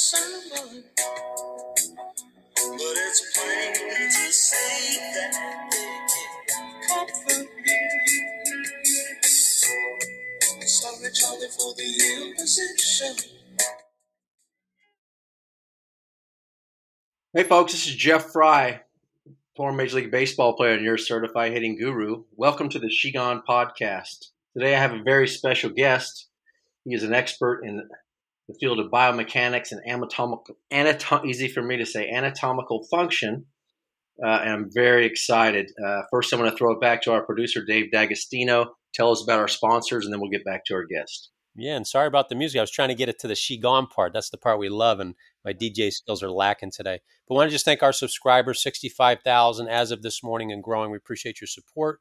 sermon. But it's plain to that they can comfort me. Sorry, Charlie, for the imposition. Hey, folks, this is Jeff Frye, former Major League Baseball player and your certified hitting guru. Welcome to the SheGone podcast. Today I have a very special guest. He is an expert in the field of biomechanics and anatomical, anatom- easy for me to say, anatomical function. Uh, and I'm very excited. Uh, first, I'm going to throw it back to our producer, Dave D'Agostino. Tell us about our sponsors, and then we'll get back to our guest. Yeah, and sorry about the music. I was trying to get it to the she gone part. That's the part we love, and my DJ skills are lacking today. But I want to just thank our subscribers, 65,000 as of this morning and growing. We appreciate your support.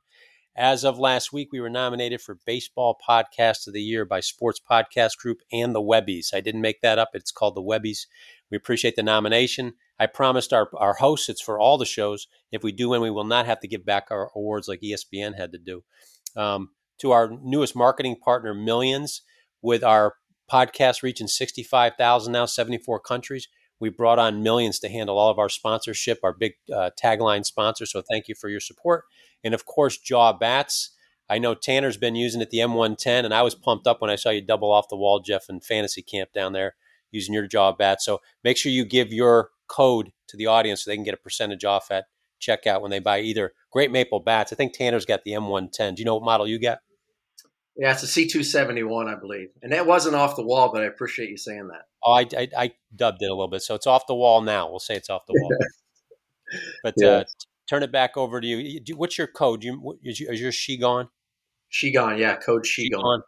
As of last week, we were nominated for Baseball Podcast of the Year by Sports Podcast Group and the Webbies. I didn't make that up. It's called the Webbies. We appreciate the nomination. I promised our, our hosts, it's for all the shows. If we do win, we will not have to give back our awards like ESPN had to do. Um, to our newest marketing partner, Millions, with our podcast reaching 65,000 now, 74 countries. We brought on millions to handle all of our sponsorship, our big uh, tagline sponsor. So thank you for your support. And of course, Jaw Bats. I know Tanner's been using it, the M110, and I was pumped up when I saw you double off the wall, Jeff, in fantasy camp down there using your Jaw Bat. So make sure you give your code to the audience so they can get a percentage off at checkout when they buy either Great Maple Bats. I think Tanner's got the M110. Do you know what model you got? Yeah, it's a C271, I believe. And that wasn't off the wall, but I appreciate you saying that. Oh, I, I, I dubbed it a little bit. So it's off the wall now. We'll say it's off the wall. but Yeah. uh, turn it back over to you. You- What's your code? You, is, your, is your she gone? She gone, yeah, code she gone.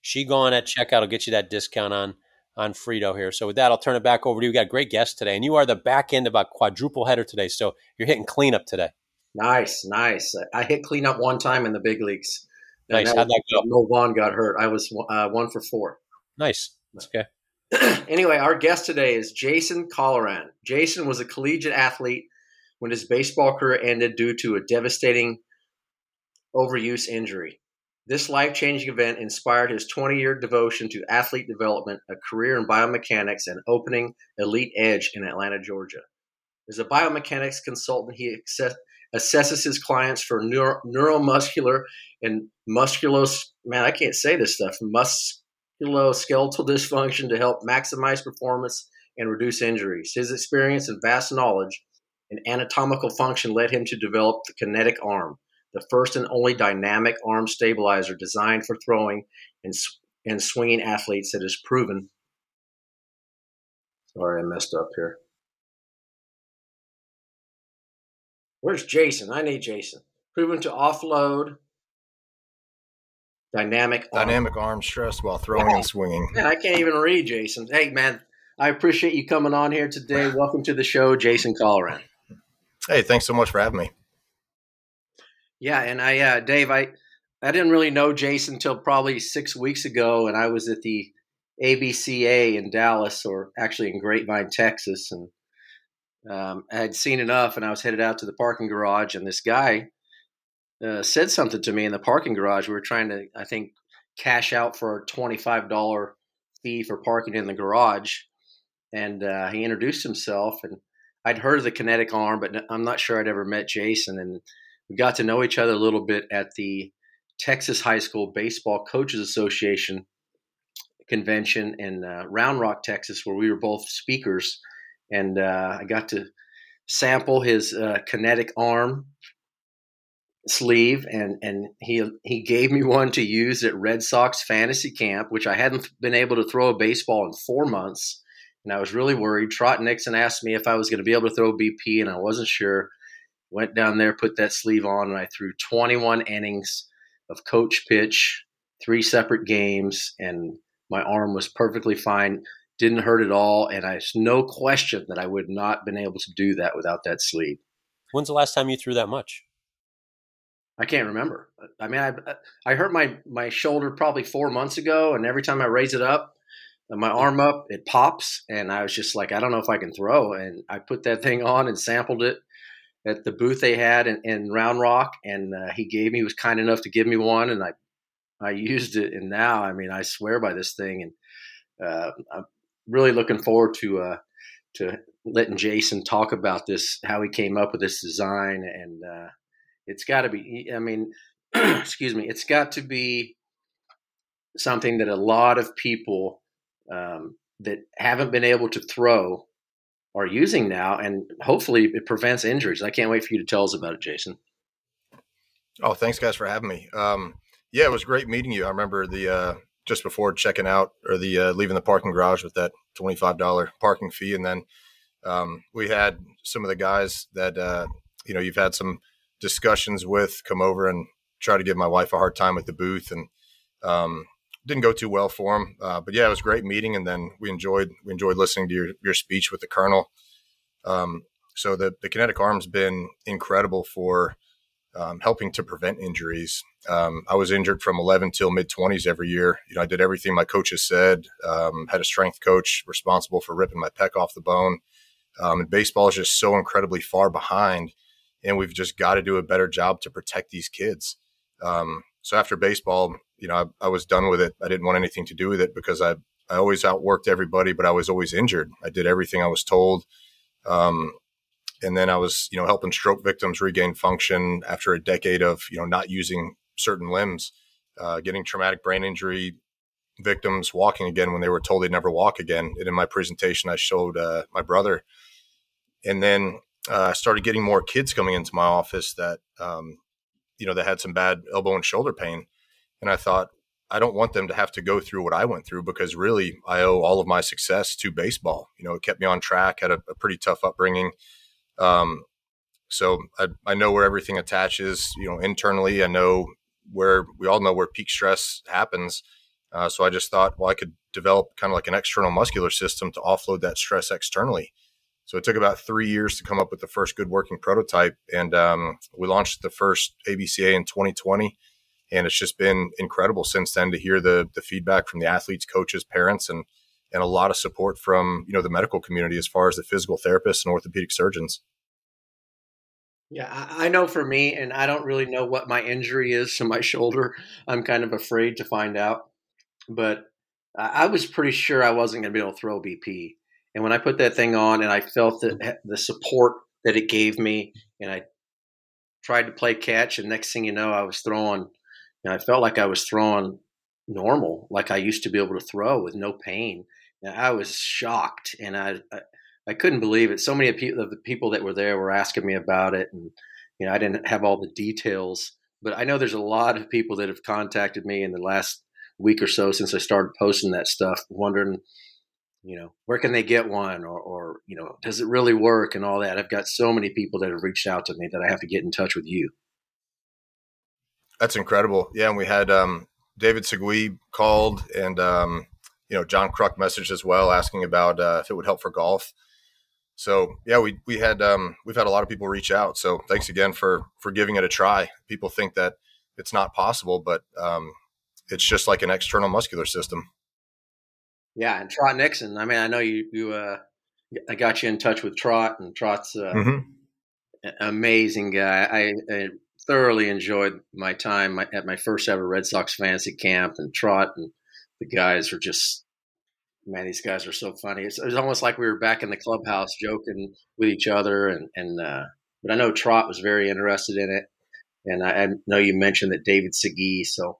She gone at checkout will get you that discount on on Frito here. So with that, I'll turn it back over to you. We got a great guest today, and you are the back end of a quadruple header today. So you're hitting cleanup today. Nice, nice. I hit cleanup one time in the big leagues. Nice. that How'd that go? Noel Vaughn got hurt. I was uh, one for four. Nice. That's okay. anyway, our guest today is Jason Colleran. Jason was a collegiate athlete when his baseball career ended due to a devastating overuse injury. This life changing event inspired his 20 year devotion to athlete development, a career in biomechanics, and opening Elite Edge in Atlanta, Georgia. As a biomechanics consultant, he access- assesses his clients for neuro- neuromuscular and musculos. Man, I can't say this stuff. Musculoskeletal dysfunction to help maximize performance and reduce injuries. His experience and vast knowledge in anatomical function led him to develop the kinetic arm, the first and only dynamic arm stabilizer designed for throwing and, and swinging athletes that is proven. Sorry, I messed up here. Where's Jason? I need Jason. Proven to offload dynamic arm. Dynamic arm stress while throwing and swinging. Man, I can't even read, Jason. Hey, man, I appreciate you coming on here today. Welcome to the show, Jason Colleran. Hey, thanks so much for having me. Yeah, and I, uh, Dave, I, I didn't really know Jason until probably six weeks ago, and I was at the ABCA in Dallas, or actually in Grapevine, Texas, and um, I had seen enough, and I was headed out to the parking garage, and this guy uh, said something to me in the parking garage. We were trying to, I think, cash out for a twenty-five dollar fee for parking in the garage, and uh, he introduced himself, and I'd heard of the kinetic arm, but I'm not sure I'd ever met Jason, and we got to know each other a little bit at the Texas High School Baseball Coaches Association convention in uh, Round Rock, Texas, where we were both speakers, and uh, I got to sample his uh, kinetic arm sleeve, and and he he gave me one to use at Red Sox fantasy camp, which I hadn't been able to throw a baseball in four months, and I was really worried. Trot Nixon asked me if I was going to be able to throw BP, and I wasn't sure. Went down there, put that sleeve on, and I threw 21 innings of coach pitch, three separate games, and my arm was perfectly fine. Didn't hurt at all, and I no question that I would not been able to do that without that sleeve. When's the last time you threw that much? I can't remember. I mean, I I hurt my my shoulder probably four months ago, and every time I raise it up, my arm up, it pops, and I was just like, I don't know if I can throw. And I put that thing on and sampled it at the booth they had in, in Round Rock, and uh, he gave me he was kind enough to give me one, and I I used it, and now I mean I swear by this thing, and uh, I'm really looking forward to uh, to letting Jason talk about this, how he came up with this design, and uh, it's got to be. I mean, excuse me, it's got to be something that a lot of people um, that haven't been able to throw are using now, and hopefully it prevents injuries. I can't wait for you to tell us about it, Jason. Oh, thanks, guys, for having me. Um, yeah, it was great meeting you. I remember the uh, just before checking out or the uh, leaving the parking garage with that twenty five dollar parking fee, and then um, we had some of the guys that uh, you know you've had some discussions with come over and try to give my wife a hard time at the booth, and um, didn't go too well for him. Uh, but yeah, it was a great meeting, and then we enjoyed we enjoyed listening to your your speech with the colonel. Um, so the the kinetic arm's been incredible for um, helping to prevent injuries. Um, I was injured from 11 till mid 20s every year. You know, I did everything my coaches said. Um, had a strength coach responsible for ripping my pec off the bone. Um, and baseball is just so incredibly far behind, and we've just got to do a better job to protect these kids. Um, so after baseball, you know, I, I, was done with it. I didn't want anything to do with it because I I always outworked everybody, but I was always injured. I did everything I was told. Um, and then I was, you know, helping stroke victims regain function after a decade of, you know, not using certain limbs, uh, getting traumatic brain injury victims walking again when they were told they'd never walk again. And in my presentation, I showed uh, my brother and then uh, I started getting more kids coming into my office that, um, you know, that had some bad elbow and shoulder pain. And I thought, I don't want them to have to go through what I went through because really I owe all of my success to baseball. You know, it kept me on track, had a, a pretty tough upbringing. Um, so I, I know where everything attaches, you know, internally. I know where we all know where peak stress happens. Uh, so I just thought, well, I could develop kind of like an external muscular system to offload that stress externally. So it took about three years to come up with the first good working prototype, and um, we launched the first ABCA in 2020. And it's just been incredible since then to hear the the feedback from the athletes, coaches, parents, and and a lot of support from you know the medical community as far as the physical therapists and orthopedic surgeons. Yeah, I know for me, and I don't really know what my injury is to my shoulder. I'm kind of afraid to find out, but I was pretty sure I wasn't going to be able to throw BP. And when I put that thing on and I felt the, the support that it gave me, and I tried to play catch, and next thing you know, I was throwing, and I felt like I was throwing normal, like I used to be able to throw with no pain. I was shocked, and I, I, I couldn't believe it. So many of the people that were there were asking me about it, and you know, I didn't have all the details, but I know there's a lot of people that have contacted me in the last week or so since I started posting that stuff, wondering you know, where can they get one or, or, you know, does it really work and all that? I've got so many people that have reached out to me that I have to get in touch with you. That's incredible. Yeah. And we had, um, David Segui called and, um, you know, John Kruk messaged as well, asking about, uh, if it would help for golf. So yeah, we, we had, um, we've had a lot of people reach out. So thanks again for, for giving it a try. People think that it's not possible, but, um, it's just like an external muscular system. Yeah, and Trot Nixon. I mean, I know you. You. Uh, I got you in touch with Trot, and Trot's uh, mm-hmm. amazing guy. I, I, thoroughly enjoyed my time at my first ever Red Sox fantasy camp, and Trot and the guys are just man. These guys are so funny. It's, almost like we were back in the clubhouse joking with each other, and and uh, but I know Trot was very interested in it, and I, I know you mentioned that David Segui. So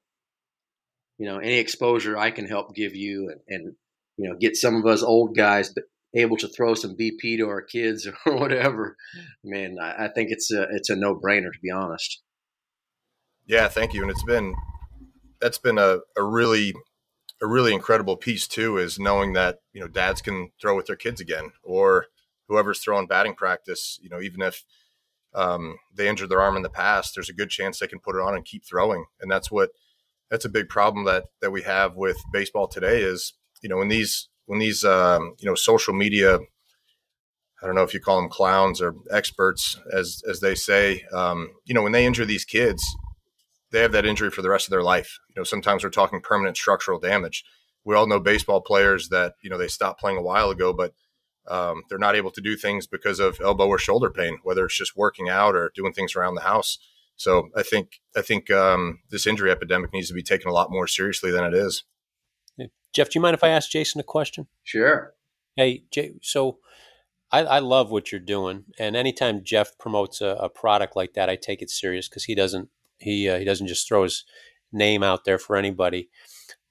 you know, any exposure I can help give you, and, and you know, get some of us old guys able to throw some BP to our kids or whatever, man, I, I think it's a it's a no brainer to be honest. Yeah, thank you. And it's been that's been a, a really a really incredible piece too is knowing that you know dads can throw with their kids again or whoever's throwing batting practice you know even if um, they injured their arm in the past there's a good chance they can put it on and keep throwing and that's what that's a big problem that that we have with baseball today is you know when these when these um, you know social media I don't know if you call them clowns or experts, as as they say. Um, you know, when they injure these kids, they have that injury for the rest of their life. You know, sometimes we're talking permanent structural damage. we all know baseball players that you know they stopped playing a while ago, but um, they're not able to do things because of elbow or shoulder pain, whether it's just working out or doing things around the house. So I think I think um, this injury epidemic needs to be taken a lot more seriously than it is. Jeff, do you mind if I ask Jason a question? Sure. Hey, Jay, so I, I love what you're doing, and anytime Jeff promotes a, a product like that, I take it serious because he doesn't he uh, he doesn't just throw his name out there for anybody.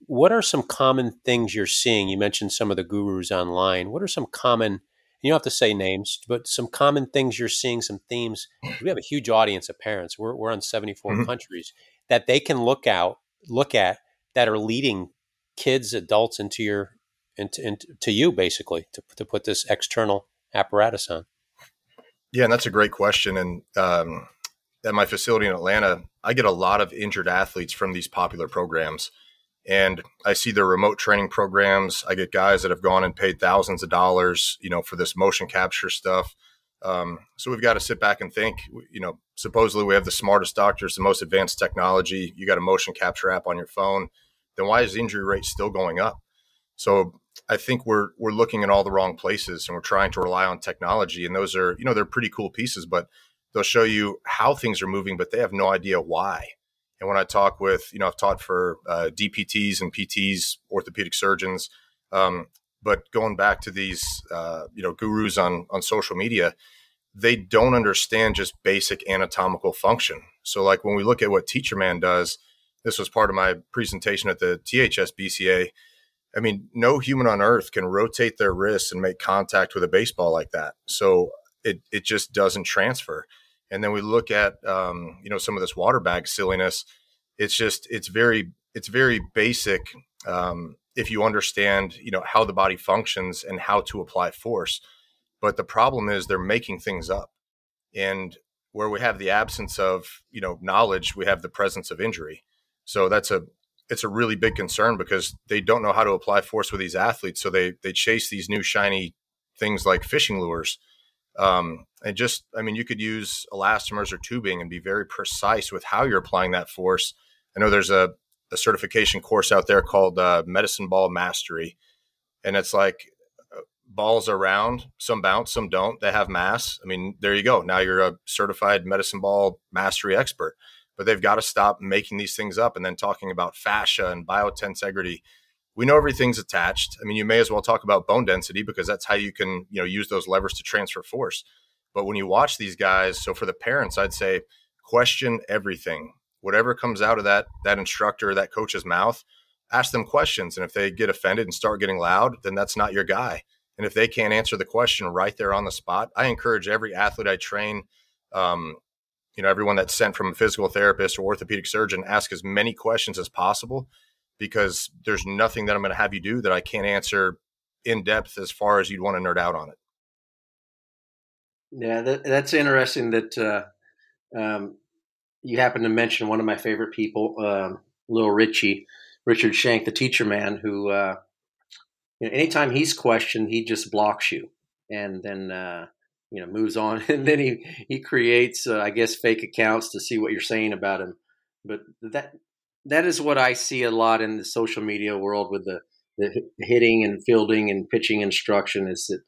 What are some common things you're seeing? You mentioned some of the gurus online. What are some common you don't have to say names, but some common things you're seeing, some themes. We have a huge audience of parents. We're, we're on 74 mm-hmm. countries that they can look out, look at that are leading kids, adults into your, into, into to you basically to, to put this external apparatus on. Yeah, and that's a great question. And um, at my facility in Atlanta, I get a lot of injured athletes from these popular programs and I see their remote training programs. I get guys that have gone and paid thousands of dollars, you know, for this motion capture stuff. Um, so we've got to sit back and think. You know, supposedly we have the smartest doctors, the most advanced technology. You got a motion capture app on your phone. Then why is the injury rate still going up? So I think we're we're looking in all the wrong places, and we're trying to rely on technology. And those are, you know, they're pretty cool pieces, but they'll show you how things are moving, but they have no idea why. And when I talk with, you know, I've taught for uh, DPTs and PTs, orthopedic surgeons. Um, but going back to these, uh, you know, gurus on on social media, they don't understand just basic anatomical function. So, like when we look at what Teacher Man does, this was part of my presentation at the THS BCA. I mean, no human on earth can rotate their wrists and make contact with a baseball like that. So it it just doesn't transfer and then we look at um, you know some of this water bag silliness it's just it's very it's very basic um, if you understand you know how the body functions and how to apply force. But the problem is they're making things up. And where we have the absence of you know knowledge we have the presence of injury. So that's a it's a really big concern because they don't know how to apply force with these athletes. So they they chase these new shiny things like fishing lures um, and just, I mean, you could use elastomers or tubing and be very precise with how you're applying that force. I know there's a, a certification course out there called uh, Medicine Ball Mastery, and it's like balls are round, some bounce, some don't. They have mass. I mean, there you go. Now you're a certified medicine ball mastery expert. But they've got to stop making these things up and then talking about fascia and biotensegrity we know everything's attached. I mean, you may as well talk about bone density because that's how you can, you know, use those levers to transfer force. But when you watch these guys, so for the parents, I'd say question everything. Whatever comes out of that that instructor, that coach's mouth, ask them questions. And if they get offended and start getting loud, then that's not your guy. And if they can't answer the question right there on the spot, I encourage every athlete I train, um, you know, everyone that's sent from a physical therapist or orthopedic surgeon, ask as many questions as possible because there's nothing that I'm going to have you do that I can't answer in depth as far as you'd want to nerd out on it. Yeah, that, that's interesting that uh, um, you happen to mention one of my favorite people, um, Little Richie, Richard Schenck, the teacher man, who uh, you know, anytime he's questioned, he just blocks you and then uh, you know moves on, and then he he creates, uh, I guess, fake accounts to see what you're saying about him. But that that is what I see a lot in the social media world with the, the hitting and fielding and pitching instruction is that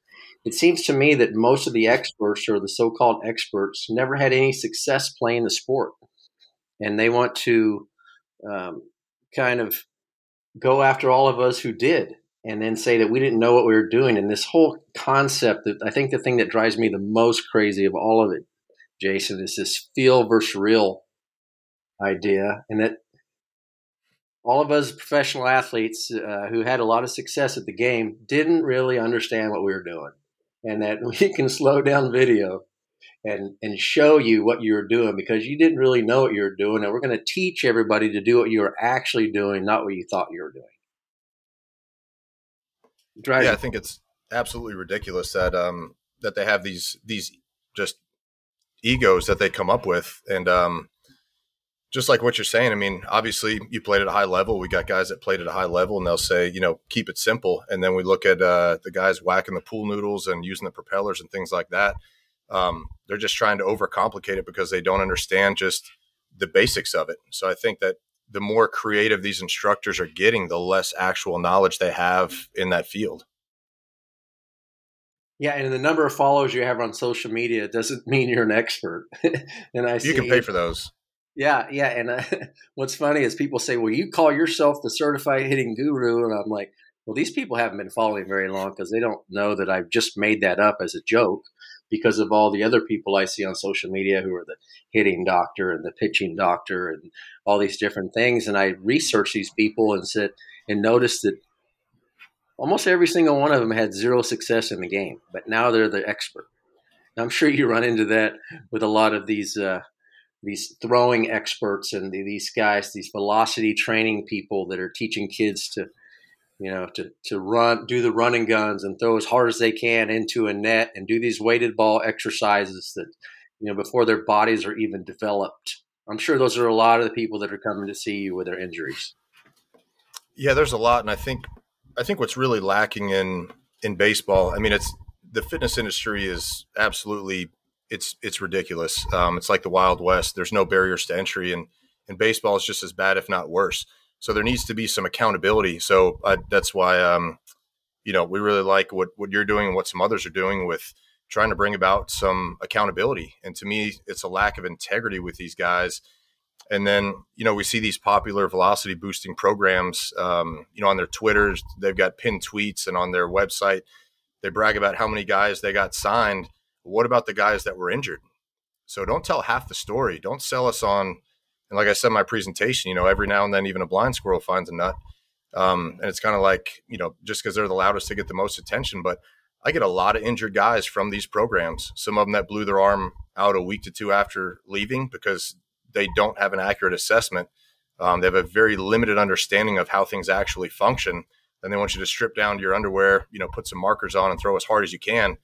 it seems to me that most of the experts or the so-called experts never had any success playing the sport. And they want to um, kind of go after all of us who did and then say that we didn't know what we were doing. And this whole concept that i think the thing that drives me the most crazy of all of it jason is this feel versus real idea. And that all of us professional athletes uh, who had a lot of success at the game didn't really understand what we were doing, and that we can slow down video and and show you what you were doing because you didn't really know what you were doing, and we're going to teach everybody to do what you were actually doing, not what you thought you were doing. Yeah, I think it's absolutely ridiculous that um that they have these these just egos that they come up with, and um just like what you're saying, I mean, obviously you played at a high level. We got guys that played at a high level and they'll say, you know, keep it simple. And then we look at uh, the guys whacking the pool noodles and using the propellers and things like that. Um, they're just trying to overcomplicate it because they don't understand just the basics of it. So I think that the more creative these instructors are getting, the less actual knowledge they have in that field. Yeah, and the number of followers you have on social media doesn't mean you're an expert. and I you can pay for those. Yeah, yeah. And uh, what's funny is people say, "Well, you call yourself the certified hitting guru," and I'm like, "Well, these people haven't been following very long because they don't know that I've just made that up as a joke." Because of all the other people I see on social media who are the hitting doctor and the pitching doctor and all these different things, and I research these people and sit and notice that almost every single one of them had zero success in the game, but now they're the expert. I'm sure you run into that with a lot of these uh, these throwing experts and these guys, these velocity training people that are teaching kids to, you know, to to run, do the running guns and throw as hard as they can into a net and do these weighted ball exercises that, you know, before their bodies are even developed. I'm sure those are a lot of the people that are coming to see you with their injuries. Yeah, there's a lot, and I think I think what's really lacking in in baseball. I mean, it's the fitness industry is absolutely it's it's ridiculous. Um, it's like the Wild West. There's no barriers to entry, and and baseball is just as bad, if not worse. So there needs to be some accountability. So I, that's why, um, you know, we really like what what you're doing and what some others are doing with trying to bring about some accountability. And to me, it's a lack of integrity with these guys. And then, you know, we see these popular velocity boosting programs, um, you know, on their Twitters, they've got pinned tweets, and on their website, they brag about how many guys they got signed what about the guys that were injured? So don't tell half the story. Don't sell us on, and like I said in my presentation, you know, every now and then even a blind squirrel finds a nut. Um, and it's kind of like, you know, just because they're the loudest to get the most attention. But I get a lot of injured guys from these programs. Some of them that blew their arm out a week to two after leaving because they don't have an accurate assessment. Um, they have a very limited understanding of how things actually function. Then they want you to strip down to your underwear, you know, put some markers on and throw as hard as you can.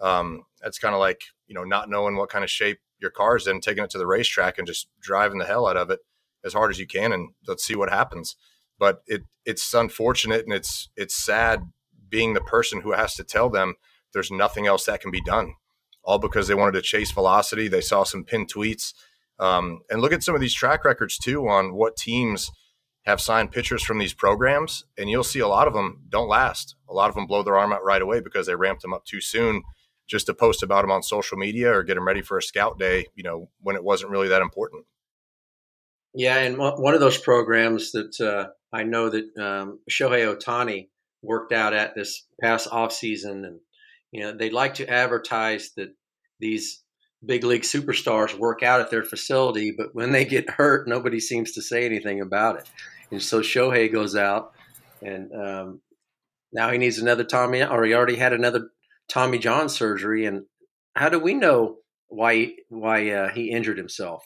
Um, that's kind of like you know not knowing what kind of shape your car is in, taking it to the racetrack and just driving the hell out of it as hard as you can, and let's see what happens. But it it's unfortunate and it's it's sad being the person who has to tell them there's nothing else that can be done, all because they wanted to chase velocity. They saw some pinned tweets, um, and look at some of these track records too on what teams have signed pitchers from these programs, and you'll see a lot of them don't last. A lot of them blow their arm out right away because they ramped them up too soon just to post about them on social media or get them ready for a scout day, you know, when it wasn't really that important. Yeah, and one of those programs that uh, I know that um, Shohei Ohtani worked out at this past off season, and you know they'd like to advertise that these big league superstars work out at their facility, but when they get hurt, nobody seems to say anything about it. And so Shohei goes out, and um, now he needs another Tommy, or he already had another Tommy John surgery, and how do we know why why uh, he injured himself?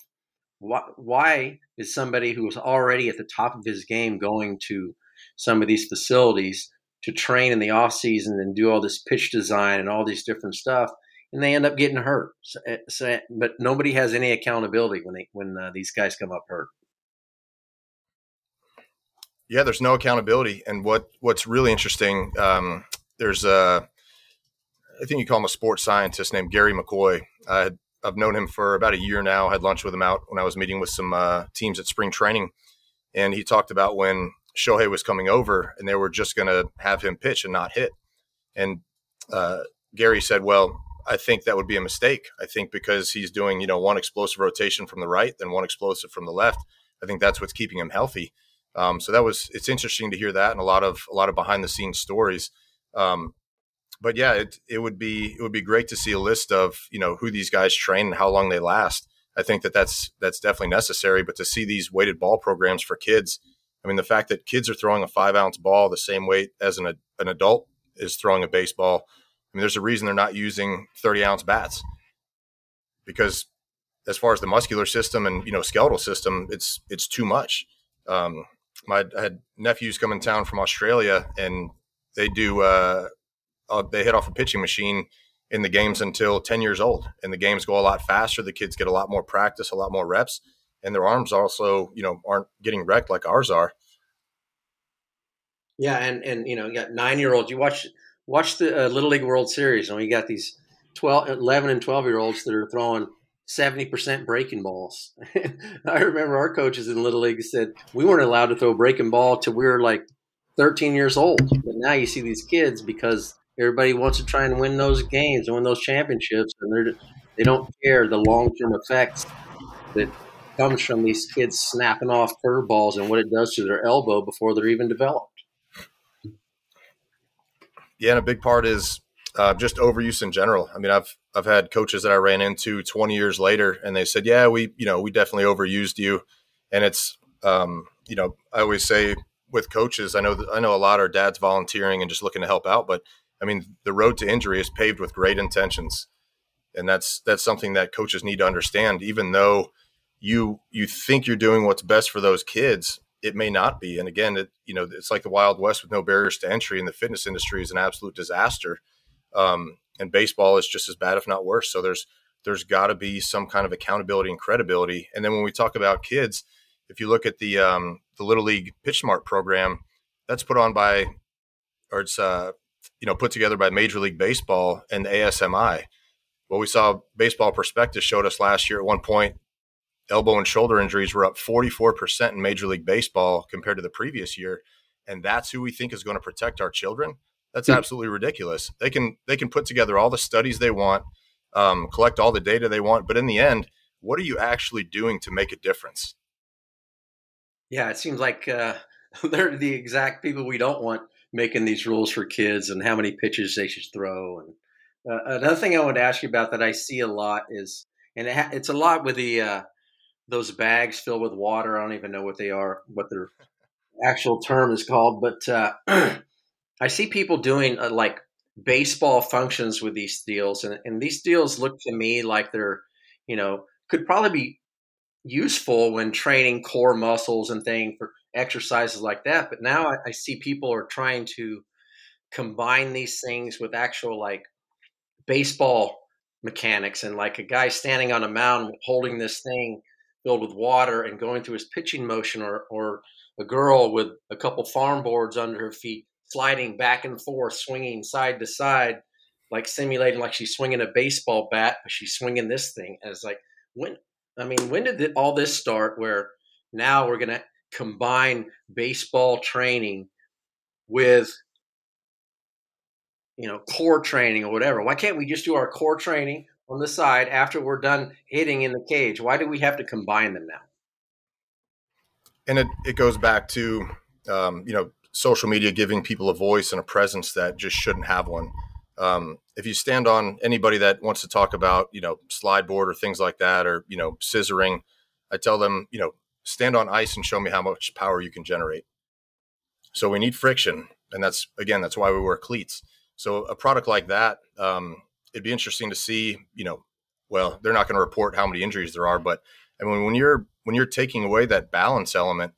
Why, why is somebody who was already at the top of his game going to some of these facilities to train in the off season and do all this pitch design and all these different stuff, and they end up getting hurt? So, eh, so, but nobody has any accountability when they when uh, these guys come up hurt. Yeah, there's no accountability, and what what's really interesting, um, there's a I think you call him a sports scientist named Gary McCoy. I have known him for about a year now. I had lunch with him out when I was meeting with some uh, teams at spring training, and he talked about when Shohei was coming over and they were just going to have him pitch and not hit. And uh, Gary said, "Well, I think that would be a mistake. I think because he's doing you know one explosive rotation from the right, then one explosive from the left. I think that's what's keeping him healthy." Um, so that was it's interesting to hear that and a lot of a lot of behind the scenes stories. Um, but yeah, it it would be it would be great to see a list of you know who these guys train and how long they last. I think that that's that's definitely necessary. But to see these weighted ball programs for kids, I mean, the fact that kids are throwing a five ounce ball the same weight as an an adult is throwing a baseball. I mean, there's a reason they're not using 30 ounce bats because as far as the muscular system and you know skeletal system, it's it's too much. Um, my I had nephews come in town from Australia and they do uh, uh, they hit off a pitching machine in the games until 10 years old and the games go a lot faster the kids get a lot more practice a lot more reps and their arms also you know aren't getting wrecked like ours are yeah and and you know you got nine year olds you watch watch the uh, little league world series and you got these 12 11 and 12 year olds that are throwing 70% breaking balls. I remember our coaches in Little League said we weren't allowed to throw a breaking ball till we were like 13 years old. But now you see these kids because everybody wants to try and win those games and win those championships, and they're they don't care the long term effects that comes from these kids snapping off curveballs and what it does to their elbow before they're even developed. Yeah, and a big part is uh, just overuse in general. I mean, I've I've had coaches that I ran into 20 years later, and they said, "Yeah, we you know we definitely overused you," and it's um, you know I always say with coaches, I know I know a lot are dads volunteering and just looking to help out, but I mean the road to injury is paved with great intentions, and that's that's something that coaches need to understand. Even though you you think you're doing what's best for those kids, it may not be. And again, it you know it's like the Wild West with no barriers to entry, and the fitness industry is an absolute disaster. Um, and baseball is just as bad, if not worse. So there's there's got to be some kind of accountability and credibility. And then when we talk about kids, if you look at the um, the Little League Pitch Smart program, that's put on by, or it's uh, you know put together by Major League Baseball and ASMI. What we saw Baseball Prospectus showed us last year at one point, elbow and shoulder injuries were up 44% in Major League Baseball compared to the previous year, and that's who we think is going to protect our children. That's hmm. absolutely ridiculous. They can they can put together all the studies they want, um, collect all the data they want, but in the end, what are you actually doing to make a difference? Yeah, it seems like uh, they're the exact people we don't want making these rules for kids and how many pitches they should throw. And uh, another thing I want to ask you about that I see a lot is, and it ha- it's a lot with the uh, those bags filled with water. I don't even know what they are, what their actual term is called, but uh, I see people doing uh, like baseball functions with these deals, and, and these deals look to me like they're, you know, could probably be useful when training core muscles and thing for exercises like that. But now I, I see people are trying to combine these things with actual like baseball mechanics and like a guy standing on a mound holding this thing filled with water and going through his pitching motion or or a girl with a couple farm boards under her feet sliding back and forth swinging side to side like simulating like she's swinging a baseball bat but she's swinging this thing and it's like when I mean, when did all this start? Where now we're going to combine baseball training with you know core training or whatever. Why can't we just do our core training on the side after we're done hitting in the cage? Why do we have to combine them now? And it, it goes back to um, you know social media giving people a voice and a presence that just shouldn't have one. Um, if you stand on anybody that wants to talk about, you know, slide board or things like that, or, you know, scissoring, I tell them, you know, stand on ice and show me how much power you can generate. So we need friction. And that's, again, that's why we wear cleats. So a product like that, um, it'd be interesting to see, you know, well, they're not going to report how many injuries there are, but I mean, when you're, when you're taking away that balance element,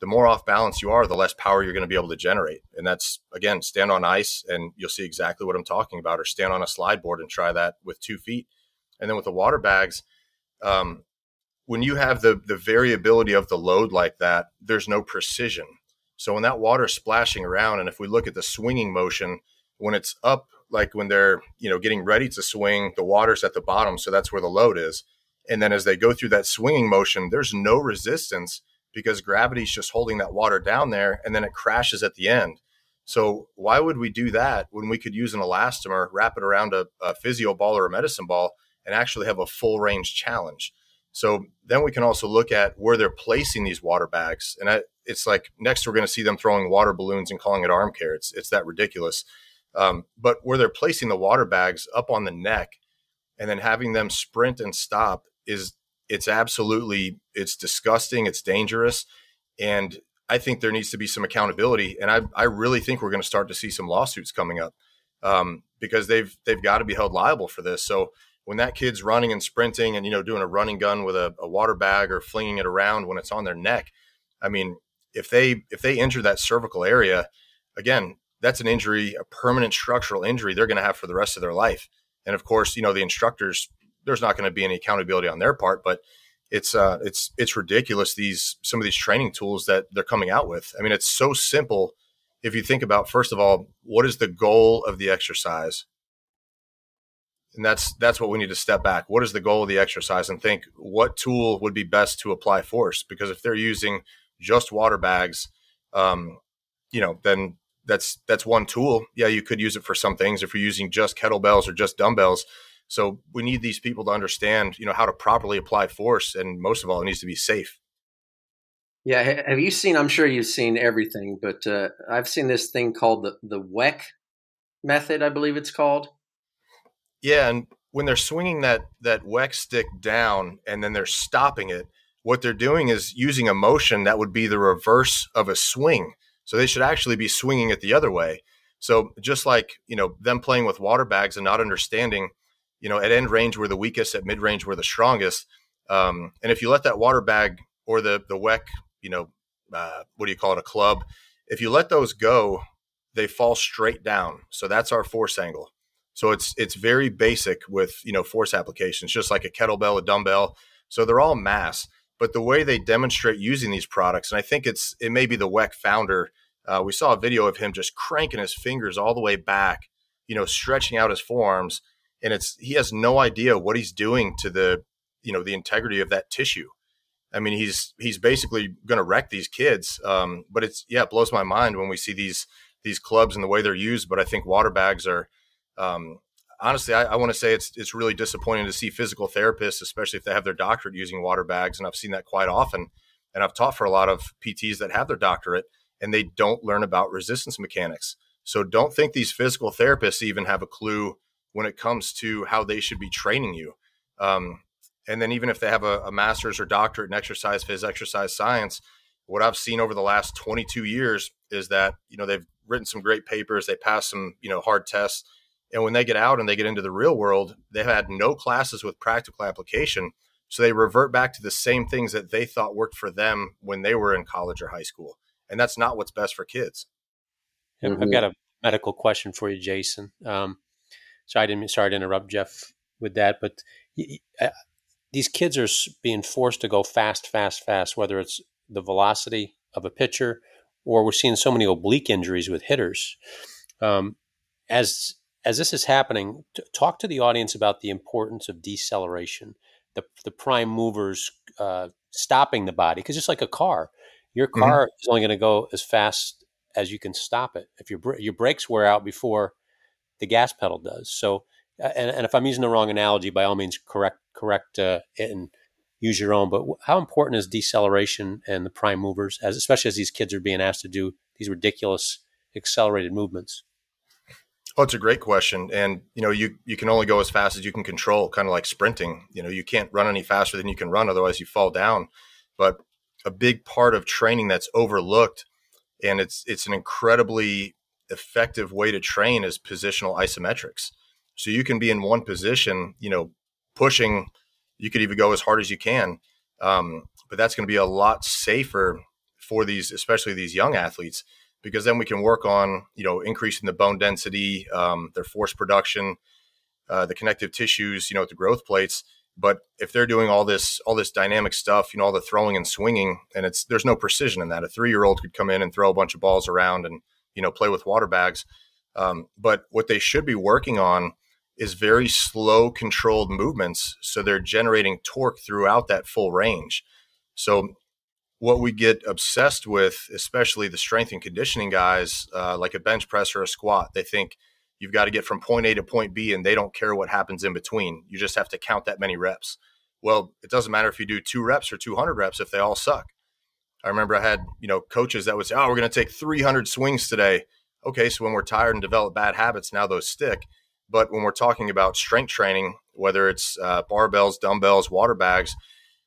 the more off balance you are, the less power you're going to be able to generate. And that's again, stand on ice and you'll see exactly what I'm talking about, or stand on a slide board and try that with two feet. And then with the water bags, um, when you have the the variability of the load like that, there's no precision. So when that water's splashing around, and if we look at the swinging motion, when it's up, like when they're you know getting ready to swing, the water's at the bottom, so that's where the load is. And then as they go through that swinging motion, there's no resistance because gravity's just holding that water down there and then it crashes at the end. So why would we do that when we could use an elastomer, wrap it around a, a physio ball or a medicine ball, and actually have a full range challenge? So then we can also look at where they're placing these water bags, and I, it's like next we're going to see them throwing water balloons and calling it arm care. It's it's that ridiculous. Um, but where they're placing the water bags up on the neck, and then having them sprint and stop is it's absolutely it's disgusting it's dangerous and i think there needs to be some accountability and i, I really think we're going to start to see some lawsuits coming up um, because they've they've got to be held liable for this so when that kid's running and sprinting and you know doing a running gun with a, a water bag or flinging it around when it's on their neck i mean if they if they injure that cervical area again that's an injury a permanent structural injury they're going to have for the rest of their life and of course you know the instructors there's not going to be any accountability on their part, but it's uh, it's it's ridiculous these some of these training tools that they're coming out with. I mean, it's so simple if you think about first of all, what is the goal of the exercise? And that's that's what we need to step back. What is the goal of the exercise and think what tool would be best to apply force? Because if they're using just water bags, um, you know, then that's that's one tool. Yeah, you could use it for some things if you're using just kettlebells or just dumbbells. So we need these people to understand, you know, how to properly apply force, and most of all, it needs to be safe. Yeah, have you seen? I'm sure you've seen everything, but uh, I've seen this thing called the the WEC method. I believe it's called. Yeah, and when they're swinging that that WEC stick down and then they're stopping it, what they're doing is using a motion that would be the reverse of a swing. So they should actually be swinging it the other way. So just like you know them playing with water bags and not understanding, you know, at end range we're the weakest, at mid range we're the strongest. Um, and if you let that water bag or the the WEC you know, uh, what do you call it, a club. If you let those go, they fall straight down. So that's our force angle. So it's it's very basic with you know force applications, just like a kettlebell, a dumbbell. So they're all mass, but the way they demonstrate using these products, and I think it's it may be the WEC founder. Uh, we saw a video of him just cranking his fingers all the way back, you know, stretching out his forearms, and it's he has no idea what he's doing to the you know the integrity of that tissue. I mean, he's he's basically going to wreck these kids. Um, but it's yeah, it blows my mind when we see these these clubs and the way they're used. But I think water bags are um, honestly, I, I want to say it's it's really disappointing to see physical therapists, especially if they have their doctorate, using water bags, and I've seen that quite often. And I've taught for a lot of PTs that have their doctorate, and they don't learn about resistance mechanics. So don't think these physical therapists even have a clue when it comes to how they should be training you. Um, and then even if they have a, a master's or doctorate in exercise phys, exercise science, what I've seen over the last 22 years is that you know they've written some great papers, they pass some you know hard tests, and when they get out and they get into the real world, they've had no classes with practical application, so they revert back to the same things that they thought worked for them when they were in college or high school, and that's not what's best for kids. Mm-hmm. I've got a medical question for you, Jason. Um, so I didn't sorry to interrupt Jeff with that, but these kids are being forced to go fast, fast, fast, whether it's the velocity of a pitcher or we're seeing so many oblique injuries with hitters. Um, as as this is happening, t- talk to the audience about the importance of deceleration, the the prime movers uh, stopping the body, because just like a car, your mm-hmm. car mm-hmm. is only going to go as fast as you can stop it. If your your brakes wear out before the gas pedal does, so and, and if I'm using the wrong analogy, by all means, correct correct uh, it and use your own. But how important is deceleration and the prime movers, as especially as these kids are being asked to do these ridiculous accelerated movements? Oh, it's a great question, and you know, you you can only go as fast as you can control, kind of like sprinting. You know, you can't run any faster than you can run, otherwise you fall down. But a big part of training that's overlooked, and it's it's an incredibly effective way to train is positional isometrics. So you can be in one position, you know, pushing. You could even go as hard as you can, um, but that's going to be a lot safer for these, especially these young athletes, because then we can work on, you know, increasing the bone density, um, their force production, uh, the connective tissues, you know, the growth plates. But if they're doing all this, all this dynamic stuff, you know, all the throwing and swinging, and it's there's no precision in that. A three year old could come in and throw a bunch of balls around and you know play with water bags. Um, but what they should be working on is very slow controlled movements so they're generating torque throughout that full range so what we get obsessed with especially the strength and conditioning guys uh, like a bench press or a squat they think you've got to get from point a to point b and they don't care what happens in between. You just have to count that many reps. Well it doesn't matter if you do two reps or 200 reps if they all suck. I remember i had you know coaches that would say oh we're going to take 300 swings today. Okay so when we're tired and develop bad habits now those stick. But when we're talking about strength training, whether it's uh, barbells, dumbbells, water bags,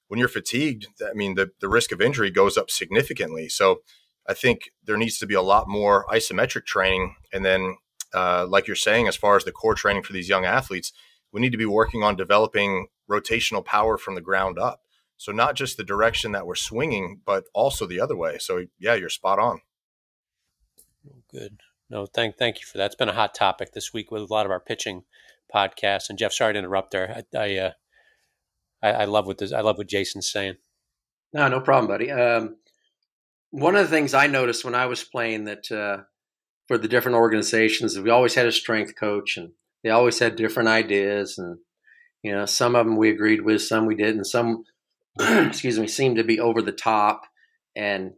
when you're fatigued, I mean, the, the risk of injury goes up significantly. So I think there needs to be a lot more isometric training. And then, uh, like you're saying, as far as the core training for these young athletes, we need to be working on developing rotational power from the ground up. So not just the direction that we're swinging, but also the other way. So yeah, you're spot on. Good no, thank thank you for that. It's been a hot topic this week with a lot of our pitching podcasts. And Jeff, sorry to interrupt there. I I, uh, I, I love what this. I love what Jason's saying. No, no problem, buddy. Um, one of the things I noticed when I was playing that uh, for the different organizations, we always had a strength coach, and they always had different ideas, and you know, some of them we agreed with, some we didn't, some, excuse me, seemed to be over the top, and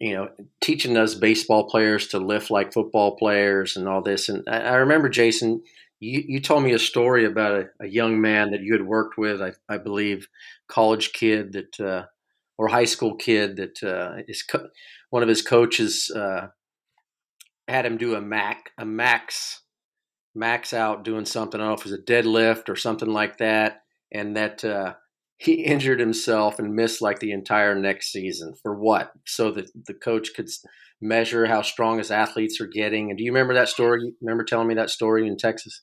you know, teaching us baseball players to lift like football players and all this. And I, I remember, Jason, you, you told me a story about a, a, young man that you had worked with, I, I believe, college kid that, uh, or high school kid that uh, is co- one of his coaches uh, had him do a mac, a max, max out doing something. I don't know if it was a deadlift or something like that, and that uh, he injured himself and missed like the entire next season for what? So that the coach could measure how strong his athletes are getting. And do you remember that story? Remember telling me that story in Texas?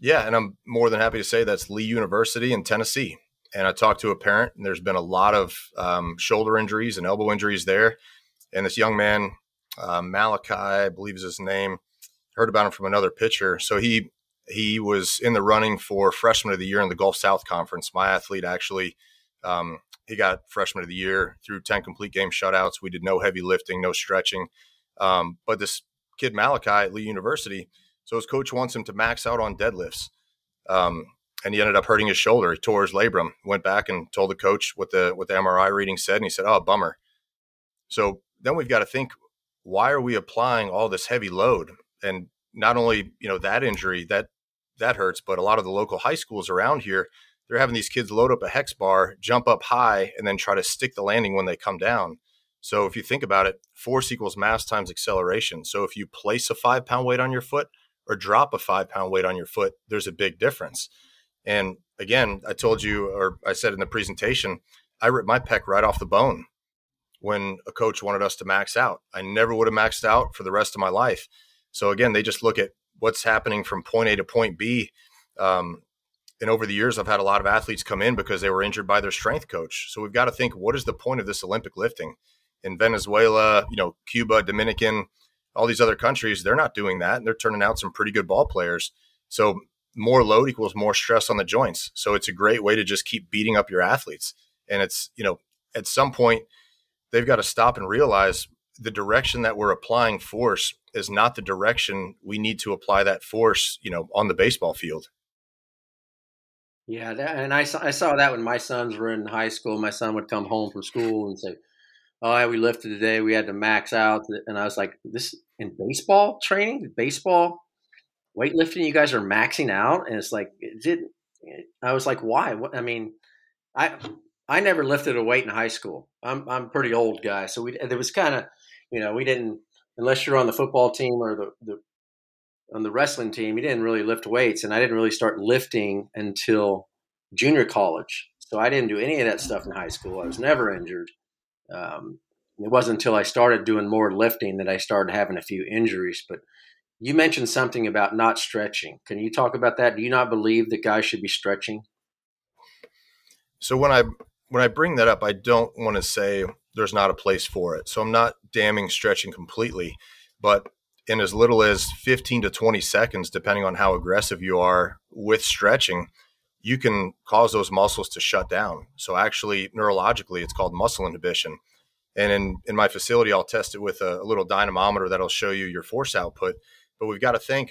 Yeah, and I'm more than happy to say that's Lee University in Tennessee. And I talked to a parent, and there's been a lot of um, shoulder injuries and elbow injuries there. And this young man, uh, Malachi, I believe is his name, heard about him from another pitcher. So he he was in the running for freshman of the year in the Gulf South Conference. My athlete actually, um, he got freshman of the year through 10 complete game shutouts. We did no heavy lifting, no stretching. Um, but this kid, Malachi at Lee University, so his coach wants him to max out on deadlifts. Um, and he ended up hurting his shoulder. He tore his labrum. Went back and told the coach what the what the MRI reading said, and he said, "Oh, bummer." So then we've got to think: Why are we applying all this heavy load? And not only you know that injury that that hurts. But a lot of the local high schools around here, they're having these kids load up a hex bar, jump up high, and then try to stick the landing when they come down. So if you think about it, force equals mass times acceleration. So if you place a five pound weight on your foot or drop a five pound weight on your foot, there's a big difference. And again, I told you, or I said in the presentation, I ripped my pec right off the bone when a coach wanted us to max out. I never would have maxed out for the rest of my life. So again, they just look at what's happening from point A to point B. Um, and over the years, I've had a lot of athletes come in because they were injured by their strength coach. So we've got to think, what is the point of this Olympic lifting? In Venezuela, you know, Cuba, Dominican, all these other countries, they're not doing that, and they're turning out some pretty good ball players. So more load equals more stress on the joints. So it's a great way to just keep beating up your athletes. And it's, you know, at some point, they've got to stop and realize the direction that we're applying force is not the direction we need to apply that force, you know, on the baseball field. Yeah, that, and I saw I saw that when my sons were in high school. My son would come home from school and say, "Oh, yeah, we lifted today. We had to max out." And I was like, "This in baseball training, baseball weightlifting, you guys are maxing out?" And it's like, it did. I was like, "Why? What? I mean, I I never lifted a weight in high school. I'm I'm pretty old guy, so we there was kind of you know, we didn't unless you're on the football team or the, the on the wrestling team, you didn't really lift weights, and I didn't really start lifting until junior college. So I didn't do any of that stuff in high school. I was never injured. Um, it wasn't until I started doing more lifting that I started having a few injuries. But you mentioned something about not stretching. Can you talk about that? Do you not believe that guys should be stretching? So when I when I bring that up, I don't want to say there's not a place for it. So I'm not damning stretching completely, but in as little as 15 to 20 seconds, depending on how aggressive you are with stretching, you can cause those muscles to shut down. So actually, neurologically, it's called muscle inhibition. And in, in my facility, I'll test it with a, a little dynamometer that'll show you your force output. But we've got to think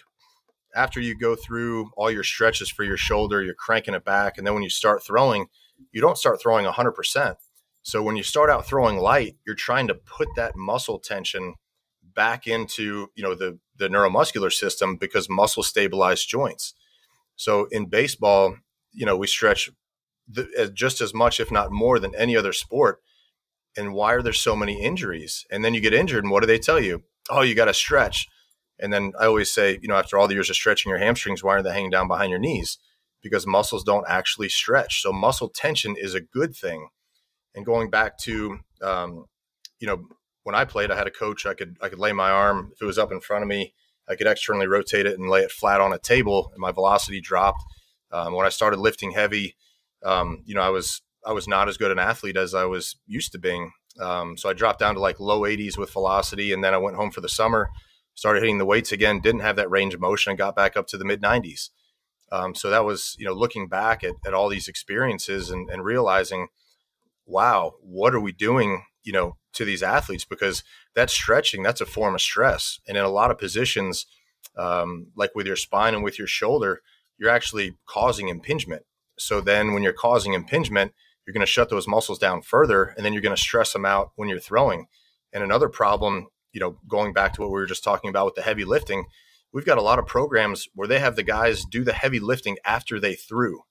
after you go through all your stretches for your shoulder, you're cranking it back. And then when you start throwing, you don't start throwing 100%. So when you start out throwing light, you're trying to put that muscle tension back into, you know, the the neuromuscular system because muscle stabilize joints. So in baseball, you know, we stretch the, just as much, if not more, than any other sport. And why are there so many injuries? And then you get injured, and what do they tell you? Oh, you got to stretch. And then I always say, you know, after all the years of stretching your hamstrings, why aren't they hanging down behind your knees? Because muscles don't actually stretch. So muscle tension is a good thing. And going back to, um, you know, when I played, I had a coach. I could I could lay my arm if it was up in front of me. I could externally rotate it and lay it flat on a table, and my velocity dropped. Um, when I started lifting heavy, um, you know, I was I was not as good an athlete as I was used to being. Um, so I dropped down to like low 80s with velocity, and then I went home for the summer, started hitting the weights again. Didn't have that range of motion, and got back up to the mid 90s. Um, so that was, you know, looking back at, at all these experiences and, and realizing wow, what are we doing, you know, to these athletes? Because that stretching, that's a form of stress. And in a lot of positions, um, like with your spine and with your shoulder, you're actually causing impingement. So then when you're causing impingement, you're going to shut those muscles down further and then you're going to stress them out when you're throwing. And another problem, you know, going back to what we were just talking about with the heavy lifting, we've got a lot of programs where they have the guys do the heavy lifting after they threw.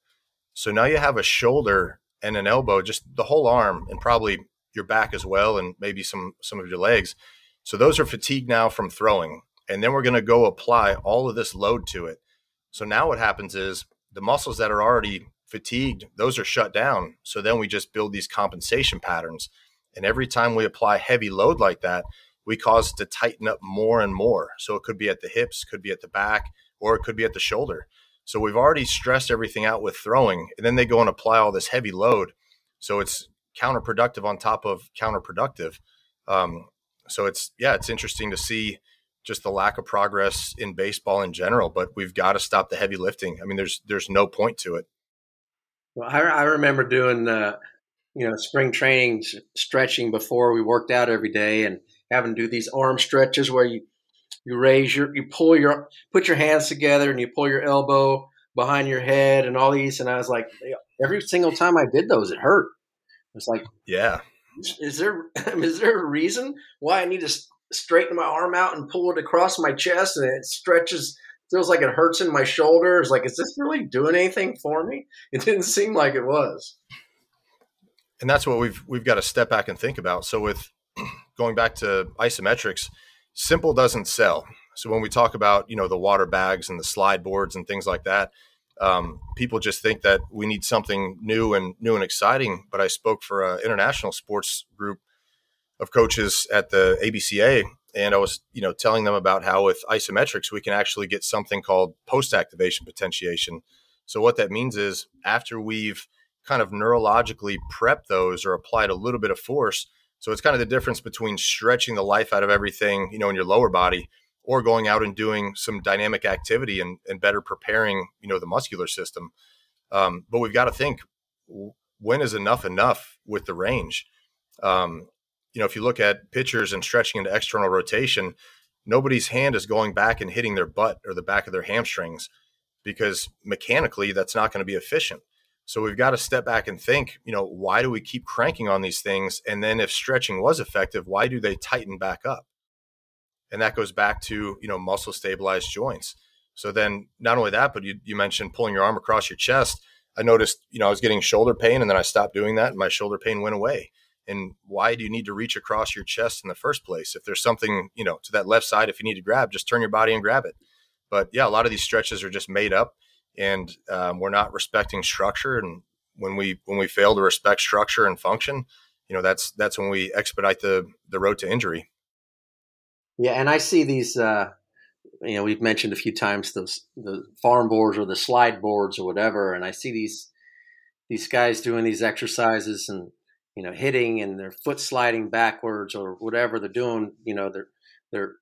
So now you have a shoulder and an elbow, just the whole arm and probably your back as well and maybe some some of your legs. So those are fatigued now from throwing. And then we're going to go apply all of this load to it. So now what happens is the muscles that are already fatigued, those are shut down. So then we just build these compensation patterns. And every time we apply heavy load like that, we cause it to tighten up more and more. So it could be at the hips, could be at the back, or it could be at the shoulder. So we've already stressed everything out with throwing, and then they go and apply all this heavy load. So it's counterproductive on top of counterproductive. Um, so it's yeah, it's interesting to see just the lack of progress in baseball in general. But we've got to stop the heavy lifting. I mean, there's there's no point to it. Well, I, I remember doing uh, you know spring training stretching before we worked out every day, and having to do these arm stretches where you you raise your you pull your put your hands together and you pull your elbow behind your head and all these. And I was like, every single time I did those, it hurt. It's like, yeah, is there is there a reason why I need to straighten my arm out and pull it across my chest and it stretches feels like it hurts in my shoulders like is this really doing anything for me? It didn't seem like it was. And that's what we've we've got to step back and think about. So with going back to isometrics simple doesn't sell. So when we talk about you know the water bags and the slide boards and things like that um, people just think that we need something new and new and exciting. But i spoke for an international sports group of coaches at the abca and I was, you know, telling them about how with isometrics we can actually get something called post-activation potentiation. So what that means is after we've kind of neurologically prepped those or applied a little bit of force, so it's kind of the difference between stretching the life out of everything, you know, in your lower body or going out and doing some dynamic activity and, and better preparing, you know, the muscular system. Um, but we've got to think when is enough enough with the range? Um, you know, if you look at pitchers and stretching into external rotation, nobody's hand is going back and hitting their butt or the back of their hamstrings because mechanically that's not going to be efficient. So we've got to step back and think, you know, why do we keep cranking on these things? And then if stretching was effective, why do they tighten back up? And that goes back to, you know, muscle stabilized joints. So then not only that, but you, you mentioned pulling your arm across your chest. I noticed, you know, I was getting shoulder pain and then I stopped doing that and my shoulder pain went away and why do you need to reach across your chest in the first place? If there's something you know to that left side if you need to grab just turn your body and grab it. But yeah a lot of these stretches are just made up and um, we're not respecting structure and when we when we fail to respect structure and function you know that's that's when we expedite the the road to injury. Yeah and i see these uh you know we've mentioned a few times those the farm boards or the slide boards or whatever and i see these these guys doing these exercises and you know, hitting and their foot sliding backwards or whatever they're doing, you know, they're they're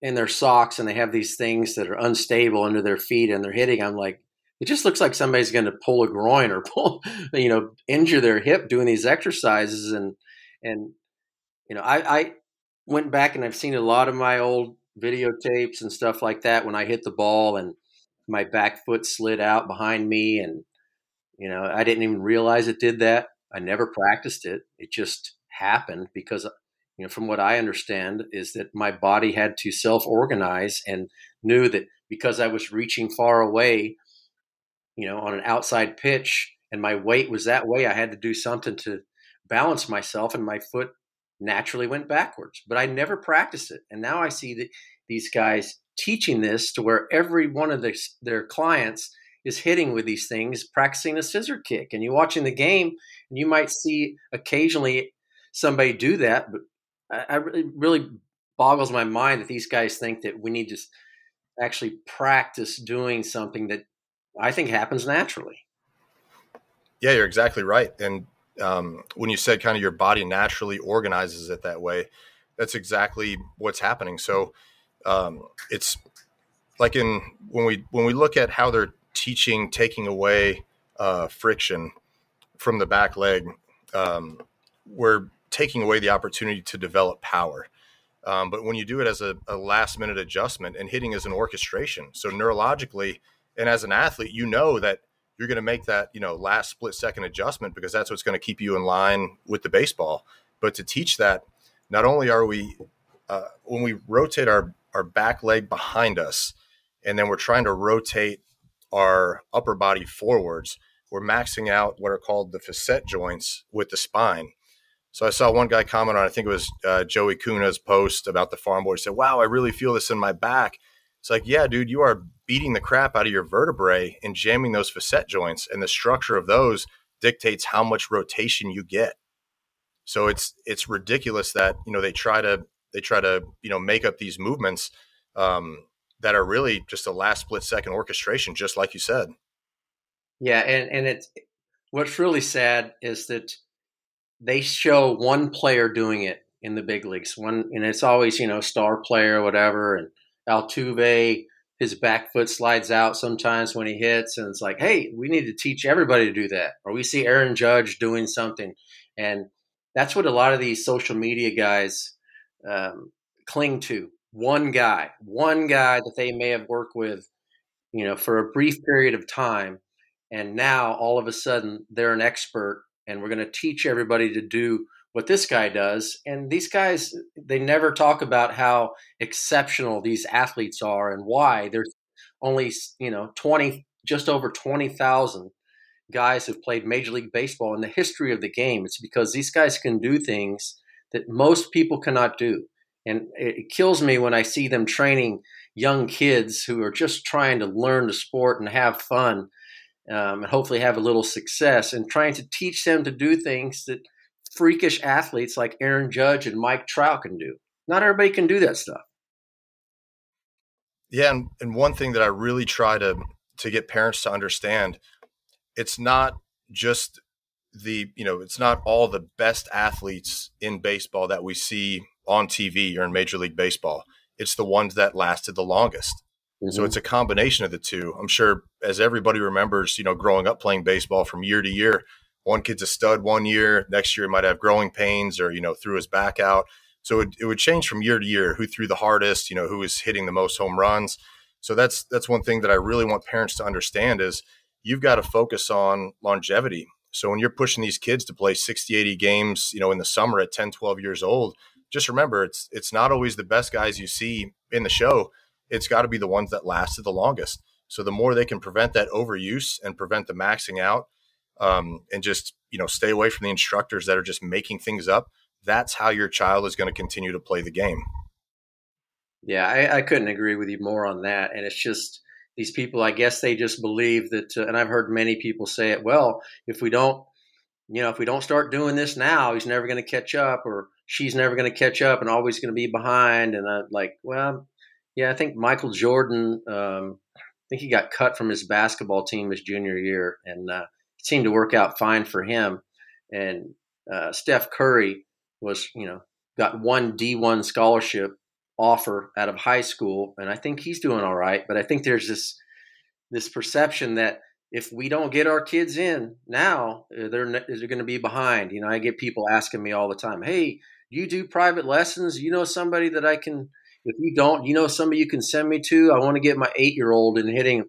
in their socks and they have these things that are unstable under their feet and they're hitting. I'm like, it just looks like somebody's going to pull a groin or pull, you know, injure their hip doing these exercises. And and you know, I, I went back and I've seen a lot of my old videotapes and stuff like that when I hit the ball and my back foot slid out behind me and you know I didn't even realize it did that I never practiced it. It just happened because, you know, from what I understand, is that my body had to self organize and knew that because I was reaching far away, you know, on an outside pitch and my weight was that way, I had to do something to balance myself and my foot naturally went backwards. But I never practiced it. And now I see that these guys teaching this to where every one of their, their clients is hitting with these things, practicing a scissor kick. And you're watching the game, and you might see occasionally somebody do that, but I, I really, really boggles my mind that these guys think that we need to actually practice doing something that I think happens naturally. Yeah, you're exactly right. And um, when you said kind of your body naturally organizes it that way, that's exactly what's happening. So um, it's like in when we when we look at how they're teaching taking away uh, friction from the back leg, um, we're taking away the opportunity to develop power. Um, but when you do it as a, a last minute adjustment and hitting is an orchestration, so neurologically and as an athlete, you know that you're going to make that you know last split second adjustment because that's what's going to keep you in line with the baseball. But to teach that, not only are we uh, when we rotate our our back leg behind us, and then we're trying to rotate our upper body forwards, we're maxing out what are called the facet joints with the spine. So I saw one guy comment on, I think it was uh, Joey Kuna's post about the farm boy. He said, "Wow, I really feel this in my back." It's like, yeah, dude, you are beating the crap out of your vertebrae and jamming those facet joints, and the structure of those dictates how much rotation you get. So it's it's ridiculous that you know they try to they try to you know make up these movements um, that are really just a last split second orchestration, just like you said. Yeah, and and it's what's really sad is that they show one player doing it in the big leagues. One, and it's always you know star player or whatever. And Altuve, his back foot slides out sometimes when he hits, and it's like, hey, we need to teach everybody to do that. Or we see Aaron Judge doing something, and that's what a lot of these social media guys um, cling to. One guy, one guy that they may have worked with, you know, for a brief period of time, and now all of a sudden they're an expert and we're going to teach everybody to do what this guy does. And these guys, they never talk about how exceptional these athletes are and why there's only, you know, 20, just over 20,000 guys who've played Major League Baseball in the history of the game. It's because these guys can do things that most people cannot do. And it kills me when I see them training young kids who are just trying to learn the sport and have fun um, and hopefully have a little success and trying to teach them to do things that freakish athletes like Aaron Judge and Mike Trout can do. Not everybody can do that stuff. Yeah, and, and one thing that I really try to to get parents to understand, it's not just the you know it's not all the best athletes in baseball that we see on TV or in Major League Baseball. It's the ones that lasted the longest. Mm-hmm. So it's a combination of the two. I'm sure as everybody remembers, you know, growing up playing baseball from year to year, one kid's a stud one year, next year he might have growing pains or, you know, threw his back out. So it, it would change from year to year who threw the hardest, you know, who was hitting the most home runs. So that's that's one thing that I really want parents to understand is you've got to focus on longevity. So when you're pushing these kids to play 60, 80 games, you know, in the summer at 10, 12 years old, just remember it's it's not always the best guys you see in the show it's got to be the ones that lasted the longest. So the more they can prevent that overuse and prevent the maxing out, um, and just you know stay away from the instructors that are just making things up. That's how your child is going to continue to play the game. Yeah, I, I, couldn't agree with you more on that. And it's just these people. I guess they just believe that, uh, and I've heard many people say it. Well, if we don't, you know, if we don't start doing this now, he's never going to catch up, or she's never going to catch up, and always going to be behind. And I'm like, well, yeah, I think Michael Jordan. Um, I think he got cut from his basketball team his junior year, and uh, it seemed to work out fine for him. And uh, Steph Curry was, you know, got one D one scholarship offer out of high school, and I think he's doing all right. But I think there's this this perception that if we don't get our kids in now, uh, they're they're going to be behind. You know, I get people asking me all the time, "Hey, you do private lessons? You know somebody that I can?" If you don't, you know somebody you can send me to? I want to get my eight year old in hitting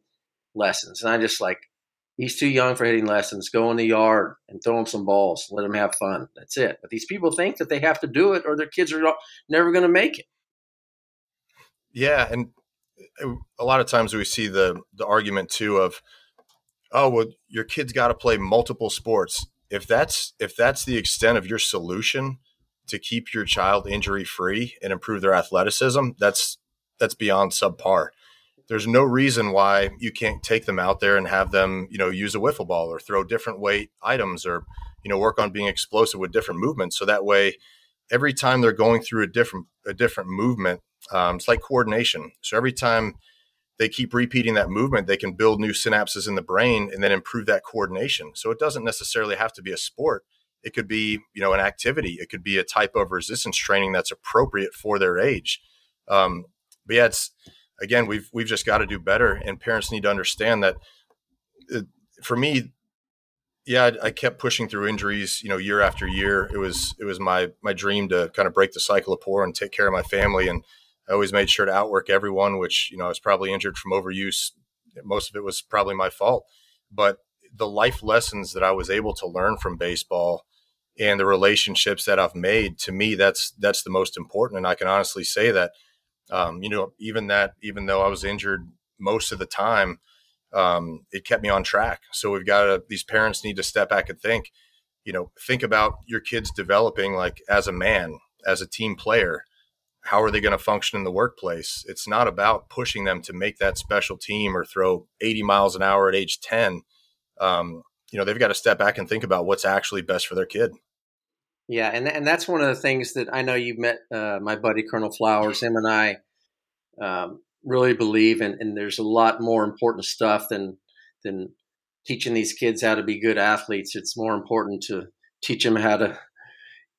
lessons. And I just like, he's too young for hitting lessons. Go in the yard and throw him some balls. Let him have fun. That's it. But these people think that they have to do it or their kids are never going to make it. Yeah. And a lot of times we see the, the argument too of, oh, well, your kid's got to play multiple sports. If that's if that's the extent of your solution, to keep your child injury free and improve their athleticism, that's that's beyond subpar. There's no reason why you can't take them out there and have them, you know, use a wiffle ball or throw different weight items or, you know, work on being explosive with different movements. So that way, every time they're going through a different a different movement, um, it's like coordination. So every time they keep repeating that movement, they can build new synapses in the brain and then improve that coordination. So it doesn't necessarily have to be a sport it could be, you know, an activity. It could be a type of resistance training that's appropriate for their age. Um, but yeah, it's again, we've we've just got to do better, and parents need to understand that. It, uh, for me, yeah, I, I, kept pushing through injuries, you know, year after year. It was it was my my dream to kind of break the cycle of poor and take care of my family. And I always made sure to outwork everyone, which you know I was probably injured from overuse. Most of it was probably my fault, but the life lessons that I was able to learn from baseball and the relationships that I've made to me that's that's the most important. And I can honestly say that, um, you know, even that even though I was injured most of the time um, it kept me on track. So we've got to, these parents need to step back and think, you know, think about your kids developing like as a man, as a team player. How are they going to function in the workplace? It's not about pushing them to make that special team or throw 80 miles an hour at age 10. Um, you know, they've got to step back and think about what's actually best for their kid. Yeah, and and that's one of the things that I know you've met uh, my buddy Colonel Flowers. Him and I um, really believe and, and there's a lot more important stuff than than teaching these kids how to be good athletes it's more important to teach them how to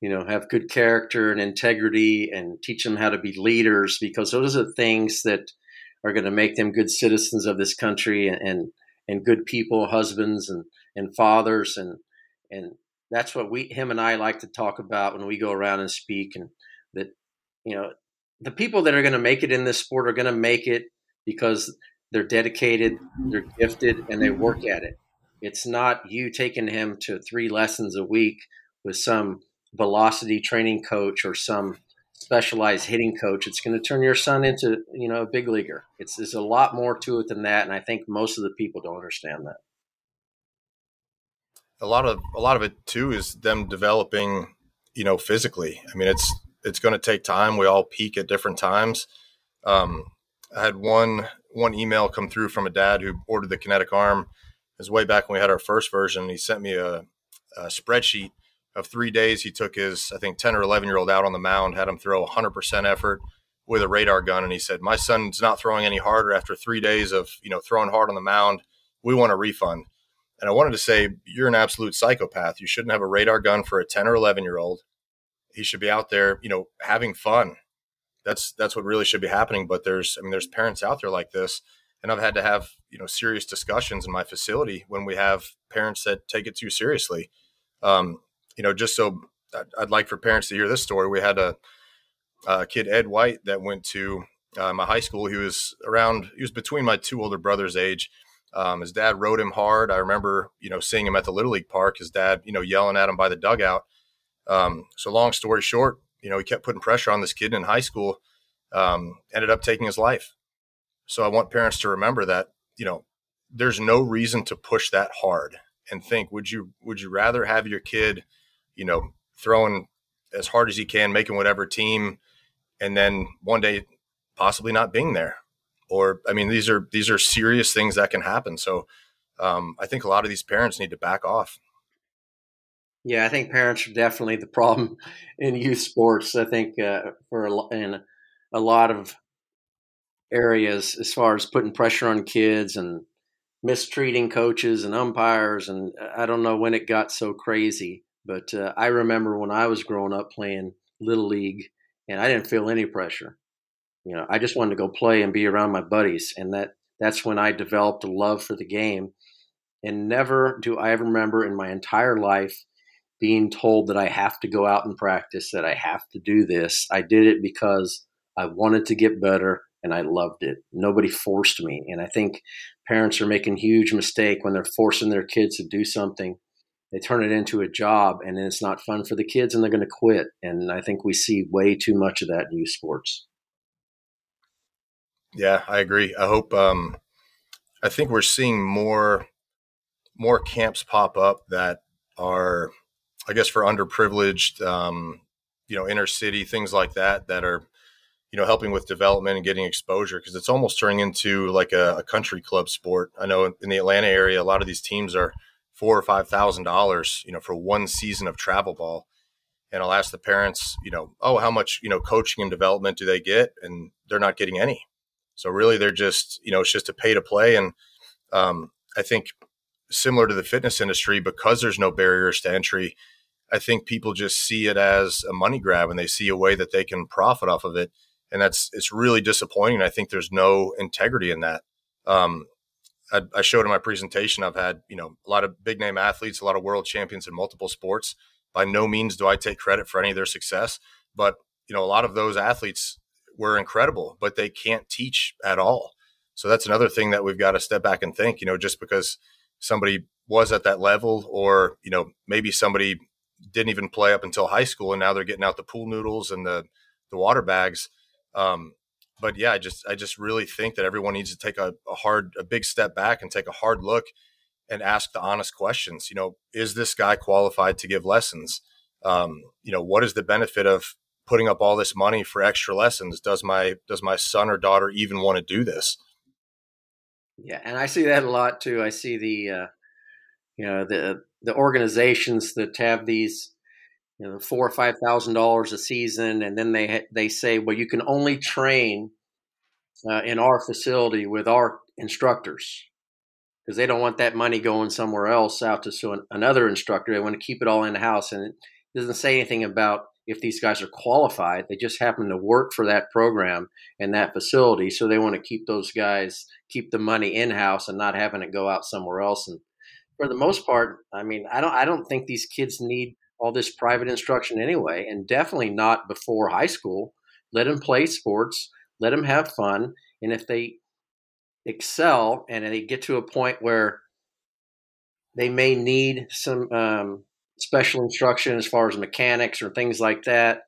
you know have good character and integrity and teach them how to be leaders because those are things that are going to make them good citizens of this country and and, and good people husbands and and fathers and and that's what we him and I like to talk about when we go around and speak and that you know the people that are going to make it in this sport are going to make it because they're dedicated, they're gifted, and they work at it. It's not you taking him to three lessons a week with some velocity training coach or some specialized hitting coach. It's going to turn your son into you know a big leaguer. It's there's a lot more to it than that, and I think most of the people don't understand that. A lot of a lot of it too is them developing, you know, physically. I mean, it's it's going to take time. We all peak at different times. Um, I had one one email come through from a dad who ordered the kinetic arm. It was way back when we had our first version. He sent me a, a spreadsheet of three days. He took his, I think, 10 or 11 year old out on the mound, had him throw 100% effort with a radar gun. And he said, My son's not throwing any harder after three days of, you know, throwing hard on the mound. We want a refund. And I wanted to say, You're an absolute psychopath. You shouldn't have a radar gun for a 10 or 11 year old he should be out there, you know, having fun. That's that's what really should be happening. But there's, I mean, there's parents out there like this, and I've had to have you know serious discussions in my facility when we have parents that take it too seriously. Um, you know, just so I'd like for parents to hear this story. We had a, a kid Ed White that went to uh, my high school. He was around, he was between my two older brothers' age. Um, his dad rode him hard. I remember, you know, seeing him at the Little League Park. His dad, you know, yelling at him by the dugout. Um, so long story short, you know, he kept putting pressure on this kid in high school, um, ended up taking his life. So I want parents to remember that, you know, there's no reason to push that hard and think, would you, would you rather have your kid, you know, throwing as hard as he can, making whatever team, and then one day possibly not being there? Or, I mean, these are, these are serious things that can happen. So, um, I think a lot of these parents need to back off. Yeah, I think parents are definitely the problem in youth sports. I think uh, for a, in a lot of areas, as far as putting pressure on kids and mistreating coaches and umpires, and I don't know when it got so crazy, but uh, I remember when I was growing up playing little league, and I didn't feel any pressure. You know, I just wanted to go play and be around my buddies, and that that's when I developed a love for the game. And never do I ever remember in my entire life being told that I have to go out and practice, that I have to do this. I did it because I wanted to get better and I loved it. Nobody forced me. And I think parents are making huge mistake when they're forcing their kids to do something. They turn it into a job and then it's not fun for the kids and they're going to quit. And I think we see way too much of that in youth sports. Yeah, I agree. I hope um I think we're seeing more more camps pop up that are I guess for underprivileged, um, you know, inner city things like that that are, you know, helping with development and getting exposure because it's almost turning into like a, a, country club sport. I know in the Atlanta area, a lot of these teams are four or five thousand dollars, you know, for one season of travel ball. And I'll ask the parents, you know, oh, how much, you know, coaching and development do they get? And they're not getting any. So really, they're just, you know, it's just a pay to play. And um, I think similar to the fitness industry, because there's no barriers to entry, I think people just see it as a money grab and they see a way that they can profit off of it. And that's, it's really disappointing. I think there's no integrity in that. Um, I, I showed in my presentation, I've had, you know, a lot of big name athletes, a lot of world champions in multiple sports. By no means do I take credit for any of their success, but you know, a lot of those athletes were incredible, but they can't teach at all. So that's another thing that we've got to step back and think, you know, just because somebody was at that level or, you know, maybe somebody didn't even play up until high school and now they're getting out the pool noodles and the, the water bags. Um, but yeah, I just I just really think that everyone needs to take a, a, hard, a big step back and take a hard look and ask the honest questions. You know, is this guy qualified to give lessons? Um, you know, what is the benefit of putting up all this money for extra lessons? Does my does my son or daughter even want to do this? Yeah, and I see that a lot too. I see the uh, you know the the organizations that have these you know four or five thousand dollars a season, and then they they say, well, you can only train uh, in our facility with our instructors because they don't want that money going somewhere else out to so another instructor. They want to keep it all in the house, and it doesn't say anything about if these guys are qualified. They just happen to work for that program and that facility, so they want to keep those guys keep the money in house and not having it go out somewhere else. And for the most part, I mean, I don't I don't think these kids need all this private instruction anyway, and definitely not before high school. Let them play sports, let them have fun, and if they excel and they get to a point where they may need some um, special instruction as far as mechanics or things like that,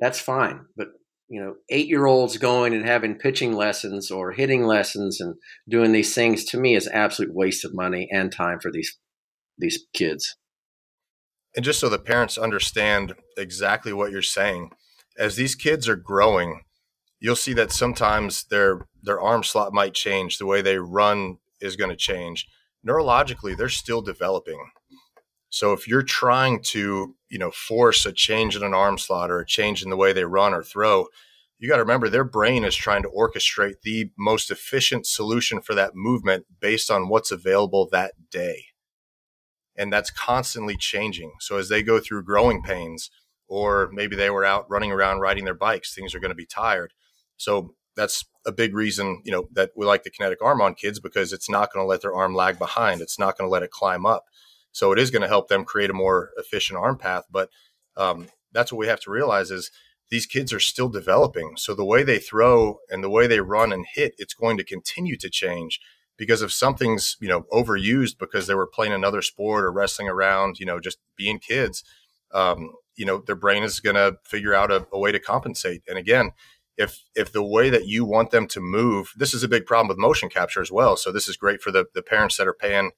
that's fine. But you know, eight year olds going and having pitching lessons or hitting lessons and doing these things to me is absolute waste of money and time for these these kids. And just so the parents understand exactly what you're saying, as these kids are growing, you'll see that sometimes their their arm slot might change, the way they run is going to change. Neurologically, they're still developing. So if you're trying to, you know, force a change in an arm slot or a change in the way they run or throw, you got to remember their brain is trying to orchestrate the most efficient solution for that movement based on what's available that day and that's constantly changing. So as they go through growing pains, or maybe they were out running around riding their bikes, things are going to be tired. So that's a big reason, you know, that we like the kinetic arm on kids because it's not going to let their arm lag behind. It's not going to let it climb up. So it is going to help them create a more efficient arm path. But um, that's what we have to realize is these kids are still developing. So the way they throw and the way they run and hit, it's going to continue to change because if something's you know overused because they were playing another sport or wrestling around you know just being kids um, you know their brain is going to figure out a, a, way to compensate. And again if if the way that you want them to move this is a big problem with motion capture as well. So this is great for the, the parents that are paying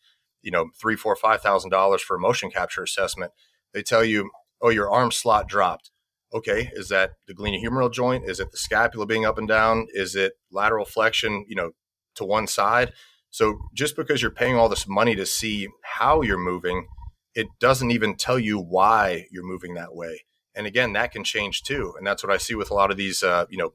you know three four five thousand dollars for a motion capture assessment. They tell you oh your arm slot dropped. Okay is that the glenohumeral joint? Is it the scapula being up and down? Is it lateral flexion? You know to one side. So just because you're paying all this money to see how you're moving, it doesn't even tell you why you're moving that way. And again, that can change too. And that's what I see with a lot of these, uh, you know,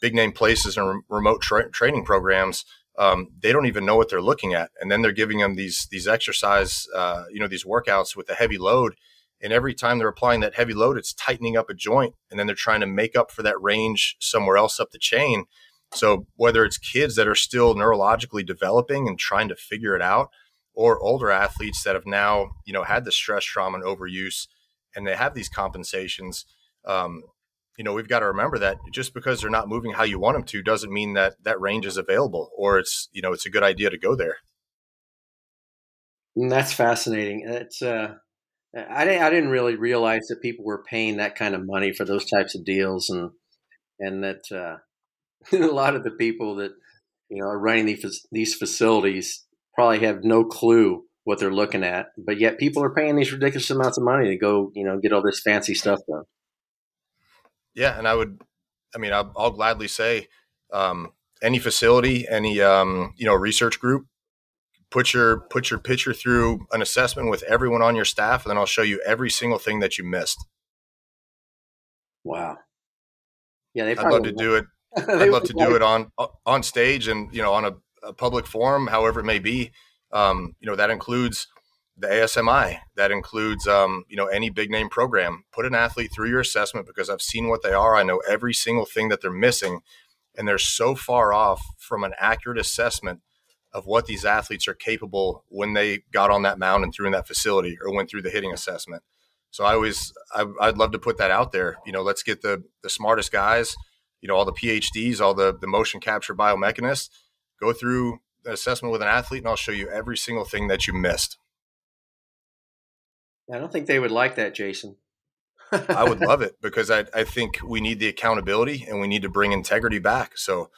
big name places and re- remote tra- training programs. Um, they don't even know what they're looking at, and then they're giving them these these exercise, uh, you know, these workouts with a heavy load. And every time they're applying that heavy load, it's tightening up a joint, and then they're trying to make up for that range somewhere else up the chain. So whether it's kids that are still neurologically developing and trying to figure it out, or older athletes that have now, you know, had the stress, trauma, and overuse, and they have these compensations. Um, you know, we've got to remember that just because they're not moving how you want them to doesn't mean that that range is available or it's, you know, it's a good idea to go there. And that's fascinating. It's, uh, I didn't, I didn't really realize that people were paying that kind of money for those types of deals and, and that, uh, a lot of the people that you know are running these these facilities probably have no clue what they're looking at, but yet people are paying these ridiculous amounts of money to go, you know, get all this fancy stuff done. Yeah, and I would, I mean, I'll, I'll gladly say, um, any facility, any um, you know research group, put your put your pitcher through an assessment with everyone on your staff, and then I'll show you every single thing that you missed. Wow. Yeah. I'd love to do it I'd love to do it on on stage and you know on a, a public forum, however it may be. Um, you know that includes the ASMI. That includes um, you know any big name program. Put an athlete through your assessment because I've seen what they are. I know every single thing that they're missing, and they're so far off from an accurate assessment of what these athletes are capable when they got on that mound and threw in that facility or went through the hitting assessment. So I always I, would love to put that out there. You know, let's get the the smartest guys, you know, all the PhDs, all the the motion capture biomechanists, go through an assessment with an athlete, and I'll show you every single thing that you missed. I don't think they would like that, Jason. I would love it because I, I think we need the accountability and we need to bring integrity back. So,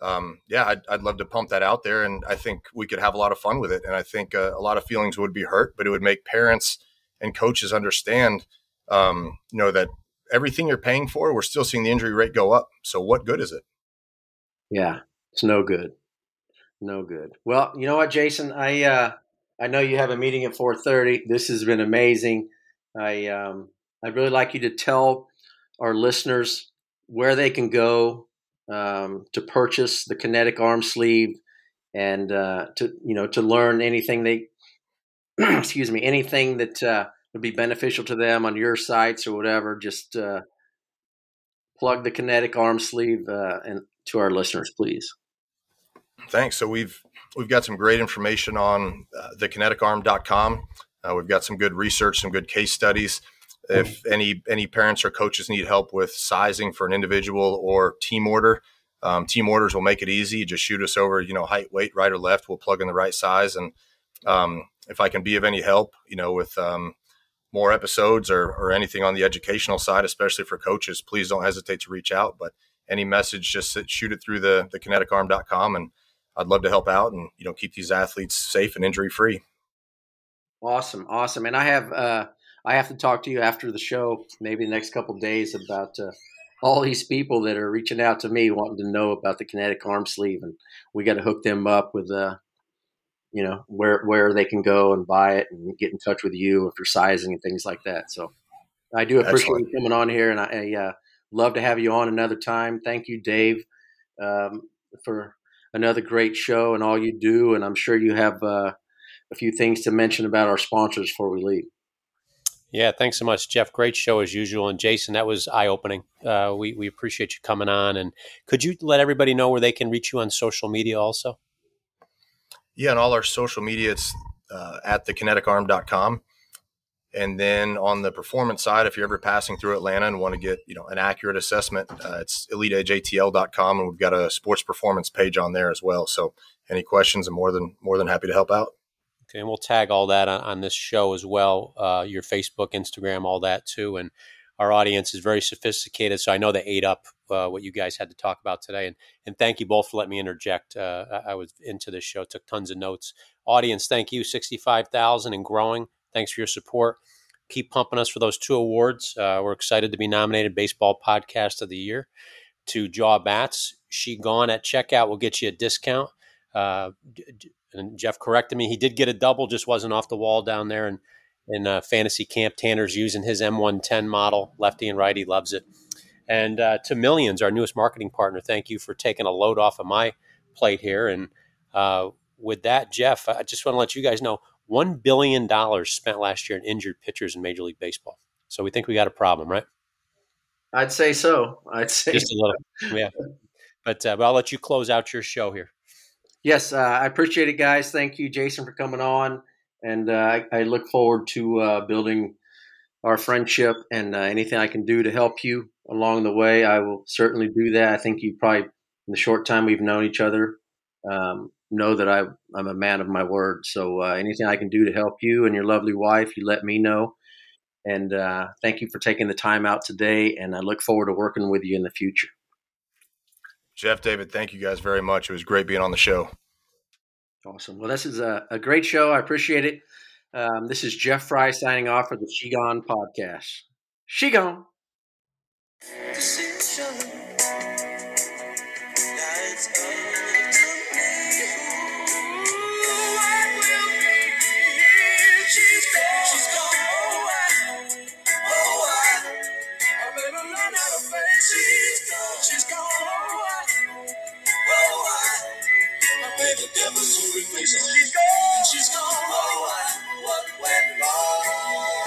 um, yeah, I'd, I'd love to pump that out there, and I think we could have a lot of fun with it. And I think uh, a lot of feelings would be hurt, but it would make parents and coaches understand, um, you know, that everything you're paying for, we're still seeing the injury rate go up. So, what good is it? Yeah, it's no good, no good. Well, you know what, Jason, I uh, I know you have a meeting at 4:30. This has been amazing. I um, I'd really like you to tell our listeners where they can go um, to purchase the kinetic arm sleeve and uh, to you know to learn anything they excuse me anything that uh, would be beneficial to them on your sites or whatever just uh, plug the kinetic arm sleeve uh, and to our listeners please thanks so we've we've got some great information on uh, thekineticarm.com uh, we've got some good research some good case studies if any any parents or coaches need help with sizing for an individual or team order, um, team orders will make it easy. Just shoot us over, you know, height, weight, right or left. We'll plug in the right size. And um, if I can be of any help, you know, with um, more episodes or, or anything on the educational side, especially for coaches, please don't hesitate to reach out. But any message, just shoot it through the, the kineticarm.com and I'd love to help out and, you know, keep these athletes safe and injury free. Awesome. Awesome. And I have, uh, I have to talk to you after the show, maybe the next couple days, about uh, all these people that are reaching out to me wanting to know about the kinetic arm sleeve, and we got to hook them up with, uh, you know, where where they can go and buy it and get in touch with you for sizing and things like that. So, I do appreciate Excellent. you coming on here, and I, I uh, love to have you on another time. Thank you, Dave, um, for another great show and all you do. And I'm sure you have uh, a few things to mention about our sponsors before we leave. Yeah, thanks so much, Jeff. Great show as usual. And Jason, that was eye opening. Uh, we, we appreciate you coming on. And could you let everybody know where they can reach you on social media also? Yeah, and all our social media, it's uh, at thekineticarm.com. And then on the performance side, if you're ever passing through Atlanta and want to get you know an accurate assessment, uh, it's eliteedgeatl.com, and we've got a sports performance page on there as well. So any questions, I'm more than more than happy to help out. Okay, and we'll tag all that on, on this show as well. Uh, your Facebook, Instagram, all that too. And our audience is very sophisticated, so I know they ate up uh, what you guys had to talk about today. And and thank you both for letting me interject. Uh, I, was into this show, took tons of notes. Audience, thank you, sixty five thousand and growing. Thanks for your support. Keep pumping us for those two awards. Uh, we're excited to be nominated Baseball Podcast of the Year to Jaw Bats. SheGone at checkout will get you a discount. Uh, and Jeff corrected me. He did get a double, just wasn't off the wall down there in in uh, fantasy camp. Tanner's using his M110 model, lefty and righty, loves it. And uh, to Millions, our newest marketing partner, thank you for taking a load off of my plate here. And uh, with that, Jeff, I just want to let you guys know one billion dollars spent last year in injured pitchers in Major League Baseball. So we think we got a problem, right? I'd say so. I'd say just a little, yeah. But, uh, but I'll let you close out your show here. Yes, uh, I appreciate it, guys. Thank you, Jason, for coming on, and uh, I, I, look forward to uh, building our friendship and uh, anything I can do to help you along the way. I will certainly do that. I think you probably, in the short time we've known each other, um, know that I, am a man of my word. So uh, anything I can do to help you and your lovely wife, you let me know. And uh, thank you for taking the time out today. And I look forward to working with you in the future. Jeff, David, thank you guys very much. It was great being on the show. Awesome. Well, this is a, a great show. I appreciate it. Um, this is Jeff Frye signing off for the SheGone podcast. She Gone. replace us. She's gone.